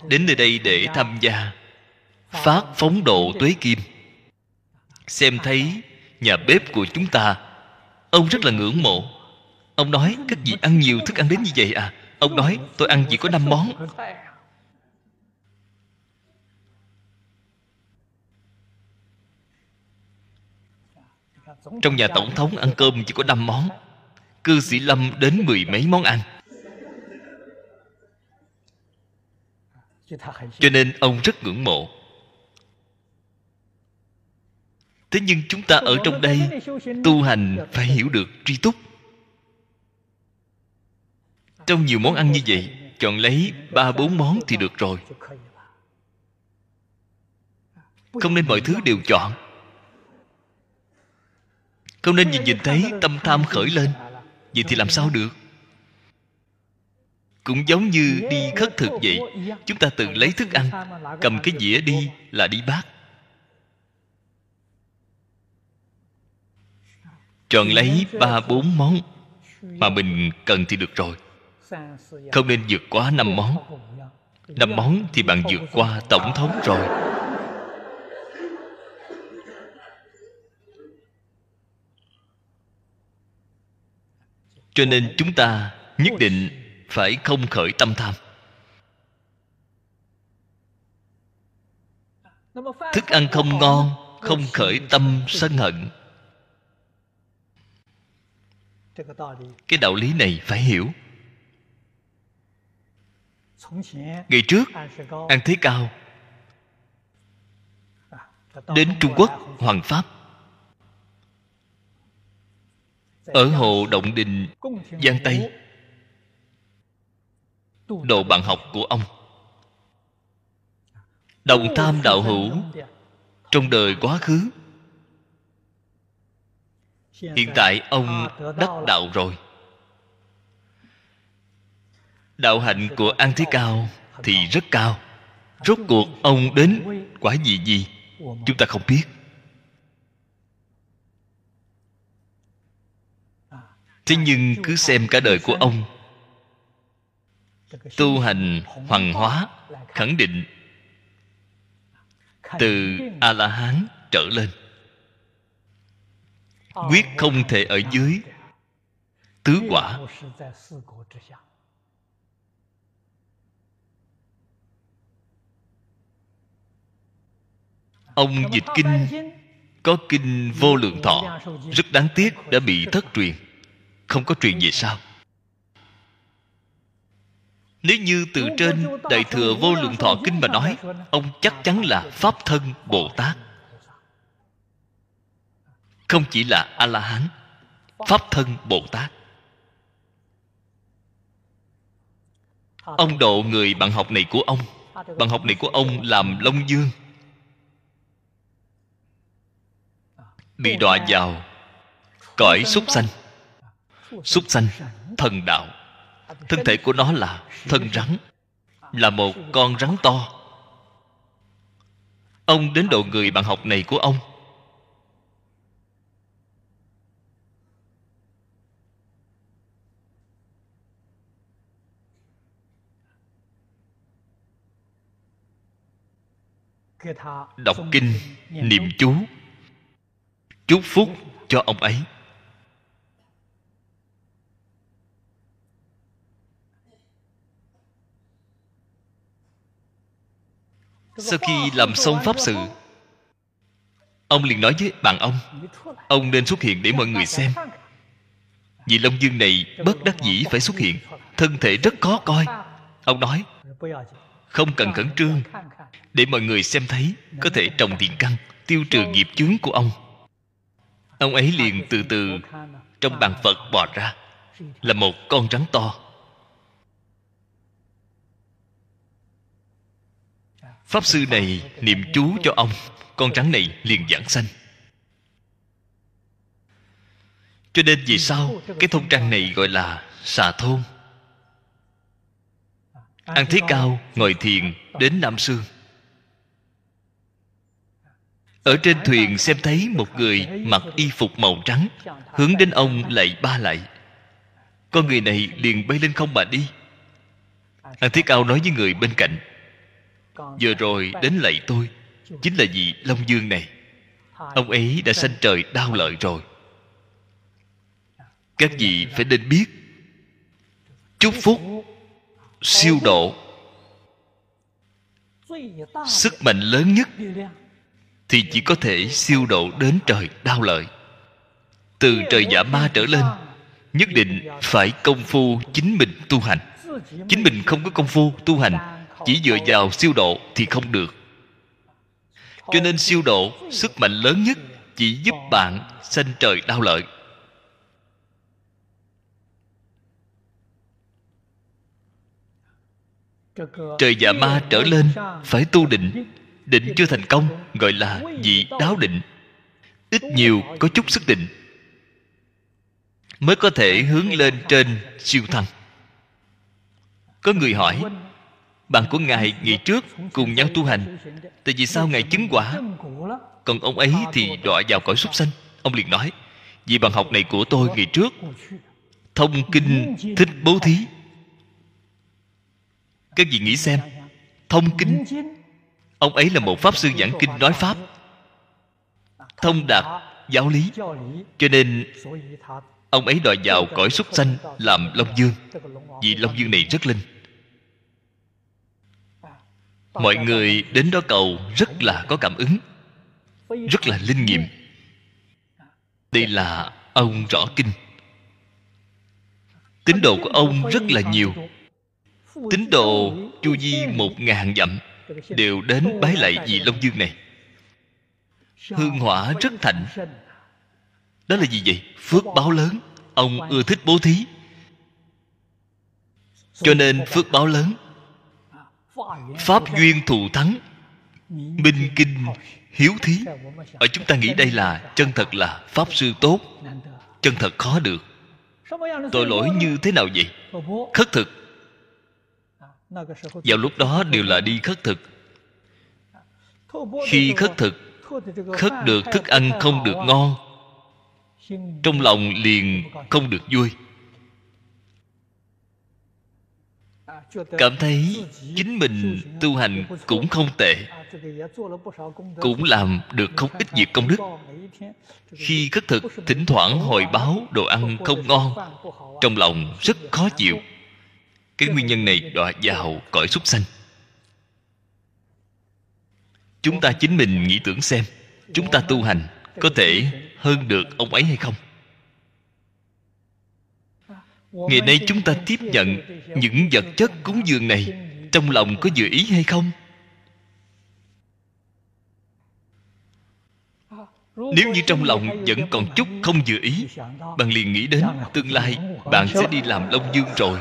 đến nơi đây để tham gia phát phóng độ tuế kim. Xem thấy nhà bếp của chúng ta, ông rất là ngưỡng mộ. Ông nói, các vị ăn nhiều thức ăn đến như vậy à? Ông nói, tôi ăn chỉ có năm món. Trong nhà tổng thống ăn cơm chỉ có năm món. Cư sĩ lâm đến mười mấy món ăn. Cho nên ông rất ngưỡng mộ. Thế nhưng chúng ta ở trong đây tu hành phải hiểu được tri túc. Trong nhiều món ăn như vậy, chọn lấy ba bốn món thì được rồi. Không nên mọi thứ đều chọn. Không nên nhìn nhìn thấy tâm tham khởi lên. Vậy thì làm sao được? Cũng giống như đi khất thực vậy, chúng ta tự lấy thức ăn, cầm cái dĩa đi là đi bát. Chọn lấy ba bốn món mà mình cần thì được rồi. Không nên vượt quá năm món. Năm món thì bạn vượt qua tổng thống rồi. Cho nên chúng ta nhất định phải không khởi tâm tham. Thức ăn không ngon, không khởi tâm sân hận cái đạo lý này phải hiểu. ngày trước an thế cao đến trung quốc hoàng pháp ở hồ động đình giang tây độ bạn học của ông. Đồng tham đạo hữu trong đời quá khứ hiện tại ông đắc đạo rồi đạo hạnh của an thế cao thì rất cao rốt cuộc ông đến quả gì gì chúng ta không biết thế nhưng cứ xem cả đời của ông tu hành hoàng hóa khẳng định từ a la hán trở lên quyết không thể ở dưới. Tứ quả. Ông dịch kinh, có kinh vô lượng thọ. Rất đáng tiếc đã bị thất truyền. Không có truyền về sau. Nếu như từ trên đại thừa vô lượng thọ kinh mà nói, ông chắc chắn là pháp thân bồ tát không chỉ là a la hán pháp thân bồ tát ông độ người bạn học này của ông. Bạn học này của ông làm long dương. Bị đọa vào cõi súc sanh. Súc sanh thần đạo. Thân thể của nó là thân rắn, là một con rắn to. Ông đến độ người bạn học này của ông. Đọc kinh niệm chú chúc phúc cho ông ấy. Sau khi làm xong pháp sự ông liền nói với bạn ông ông nên xuất hiện để mọi người xem. vì long dương này bất đắc dĩ phải xuất hiện thân thể rất khó coi. Ông nói không cần khẩn trương. Để mọi người xem thấy, có thể trồng tiền căn tiêu trừ nghiệp chướng của ông. Ông ấy liền từ từ trong bàn phật bò ra, là một con rắn to. Pháp sư này niệm chú cho ông, con rắn này liền giảng sanh. Cho nên vì sao cái thôn trang này gọi là xà thôn ăn thế cao ngồi thiền đến nam sương ở trên thuyền xem thấy một người mặc y phục màu trắng hướng đến ông lạy ba lạy con người này liền bay lên không mà đi. An thiết cao nói với người bên cạnh vừa rồi đến lạy tôi chính là vị long dương này. Ông ấy đã sanh trời đau lợi rồi. Các vị phải nên biết chúc phúc siêu độ. Sức mạnh lớn nhất thì chỉ có thể siêu độ đến trời đau lợi. Từ trời giả ma trở lên, nhất định phải công phu chính mình tu hành. Chính mình không có công phu tu hành, chỉ dựa vào siêu độ thì không được. Cho nên siêu độ, sức mạnh lớn nhất chỉ giúp bạn sanh trời đau lợi. Trời dạ ma trở lên, phải tu định. Định chưa thành công, gọi là vị đáo định. Ít nhiều có chút sức định. Mới có thể hướng lên trên siêu thăng có người hỏi, bạn của ngài ngày trước cùng nhau tu hành, tại vì sao ngài chứng quả? Còn ông ấy thì đọa vào cõi súc sanh. Ông liền nói, vì bằng học này của tôi ngày trước, thông kinh thích bố thí các vị nghĩ xem? Thông kinh. Ông ấy là một pháp sư giảng kinh nói pháp. Thông đạt giáo lý. Cho nên, ông ấy đòi vào cõi súc sanh làm long dương. Vì long dương này rất linh. Mọi người đến đó cầu rất là có cảm ứng, rất là linh nghiệm. Đây là ông rõ kinh. Tín đồ của ông rất là nhiều tín đồ chu di một ngàn dặm đều đến bái lạy vị long dương này. Hương hỏa rất thạnh. Đó là gì vậy? Phước báo lớn. Ông ưa thích bố thí. Cho nên phước báo lớn. Pháp duyên thù thắng. Minh kinh hiếu thí. Ở chúng ta nghĩ đây là chân thật là pháp sư tốt. Chân thật khó được. Tội lỗi như thế nào vậy? Khất thực vào lúc đó đều là đi khất thực. Khi khất thực, khất được thức ăn không được ngon, trong lòng liền không được vui. Cảm thấy chính mình tu hành cũng không tệ, cũng làm được không ít việc công đức. Khi khất thực, thỉnh thoảng hồi báo đồ ăn không ngon, trong lòng rất khó chịu cái nguyên nhân này đọa vào cõi súc sanh. Chúng ta chính mình nghĩ tưởng xem, chúng ta tu hành có thể hơn được ông ấy hay không? Ngày nay chúng ta tiếp nhận những vật chất cúng dường này trong lòng có dự ý hay không? Nếu như trong lòng vẫn còn chút không dự ý, bạn liền nghĩ đến tương lai bạn sẽ đi làm long dương rồi.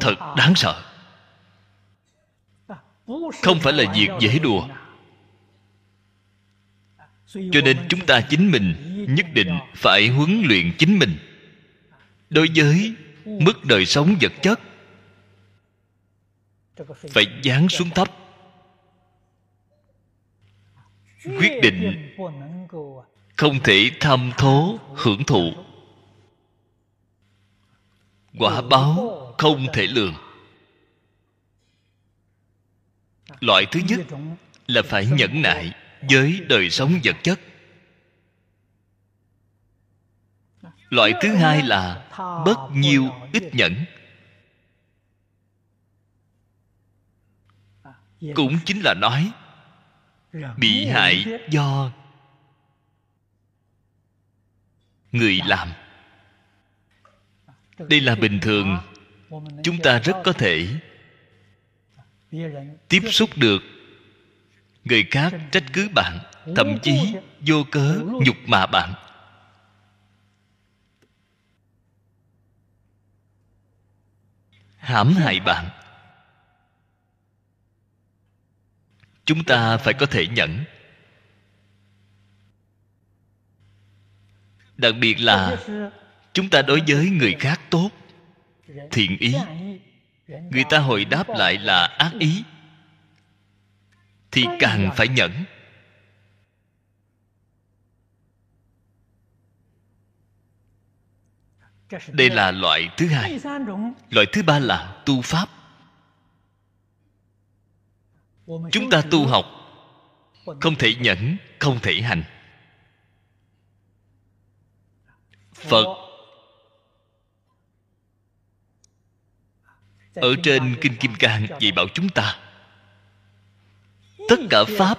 Thật đáng sợ. Không phải là việc dễ đùa. Cho nên chúng ta chính mình nhất định phải huấn luyện chính mình. Đối với mức đời sống vật chất, phải giáng xuống thấp. Quyết định không thể tham thố hưởng thụ. Quả báo không thể lường. Loại thứ nhất là phải nhẫn nại với đời sống vật chất. Loại thứ hai là bất nhiêu ít nhẫn. Cũng chính là nói, bị hại do người làm. Đây là bình thường chúng ta rất có thể tiếp xúc được người khác trách cứ bạn, thậm chí vô cớ nhục mạ bạn. Hãm hại bạn. Chúng ta phải có thể nhẫn đặc biệt là chúng ta đối với người khác tốt thiện ý. Người ta hồi đáp lại là ác ý. Thì càng phải nhẫn. Đây là loại thứ hai. Loại thứ ba là tu pháp. Chúng ta tu học. Không thể nhẫn, không thể hành. Phật ở trên kinh kim cang, dạy bảo chúng ta, tất cả pháp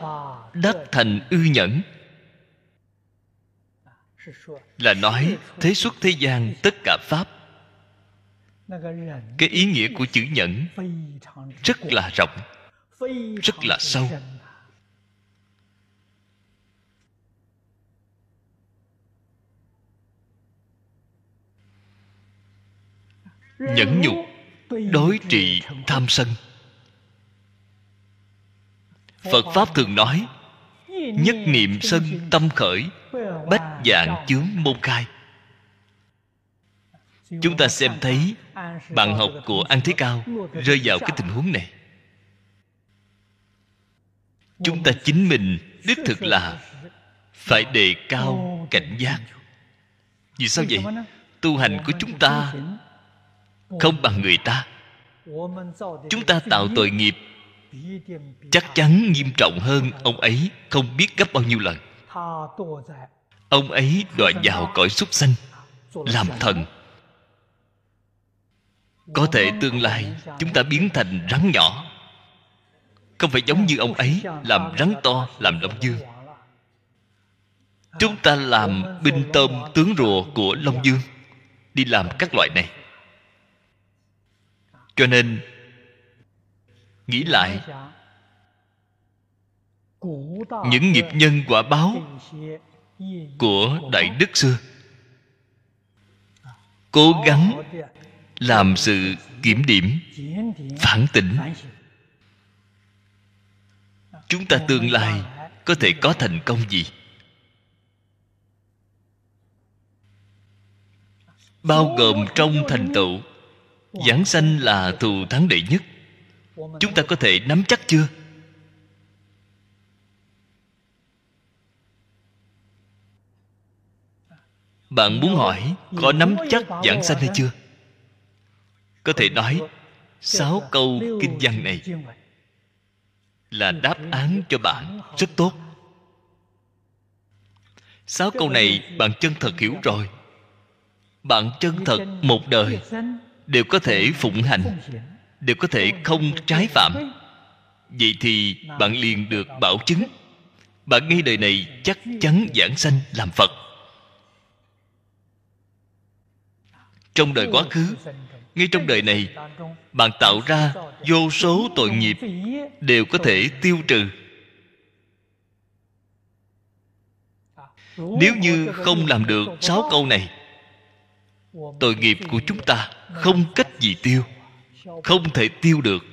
đắc thành ư nhẫn. Là nói, thế xuất thế gian, tất cả pháp. Cái ý nghĩa của chữ nhẫn rất là rộng, rất là sâu. Nhẫn nhục đối trị tham sân. Phật pháp thường nói, nhất niệm sân tâm khởi, bách dạng chướng môn khai. Chúng ta xem thấy bạn học của an thế cao rơi vào cái tình huống này. Chúng ta chính mình đích thực là phải đề cao cảnh giác. Vì sao vậy? Tu hành của chúng ta không bằng người ta. Chúng ta tạo tội nghiệp. Chắc chắn nghiêm trọng hơn ông ấy không biết gấp bao nhiêu lần. Ông ấy đọa vào cõi súc sanh, làm thần. Có thể tương lai chúng ta biến thành rắn nhỏ. Không phải giống như ông ấy làm rắn to, làm long dương. Chúng ta làm binh tôm tướng rùa của long dương, đi làm các loại này cho nên, nghĩ lại, những nghiệp nhân quả báo của đại đức xưa cố gắng làm sự kiểm điểm, phản tỉnh. Chúng ta tương lai có thể có thành công gì? Bao gồm trong thành tựu giảng sanh là thù thắng đệ nhất. Chúng ta có thể nắm chắc chưa? Bạn muốn hỏi, có nắm chắc giảng sanh hay chưa? Có thể nói, sáu câu kinh văn này là đáp án cho bạn rất tốt. Sáu câu này bạn chân thật hiểu rồi. Bạn chân thật một đời đều có thể phụng hành, đều có thể không trái phạm. Vậy thì bạn liền được bảo chứng. Bạn ngay đời này chắc chắn giảng sanh làm phật. Trong đời quá khứ, ngay trong đời này, bạn tạo ra vô số tội nghiệp đều có thể tiêu trừ. Nếu như không làm được sáu câu này tội nghiệp của chúng ta không cách gì tiêu không thể tiêu được.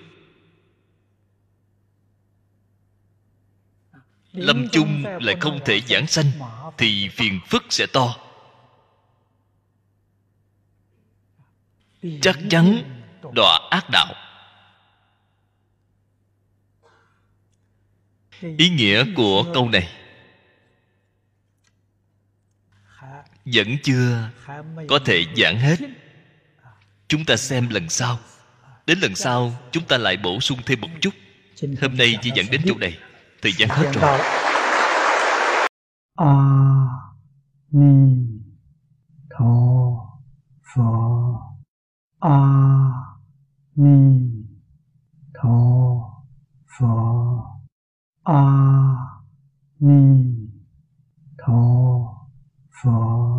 Lâm chung lại không thể giảng sanh thì phiền phức sẽ to. Chắc chắn đọa ác đạo. Ý nghĩa của câu này vẫn chưa có thể giảng hết. Chúng ta xem lần sau. Đến lần sau, chúng ta lại bổ sung thêm một chút. Hôm nay chỉ dẫn đến chỗ này. Thời gian hết rồi. A ni tho pho. A ni tho pho. A ni tho pho.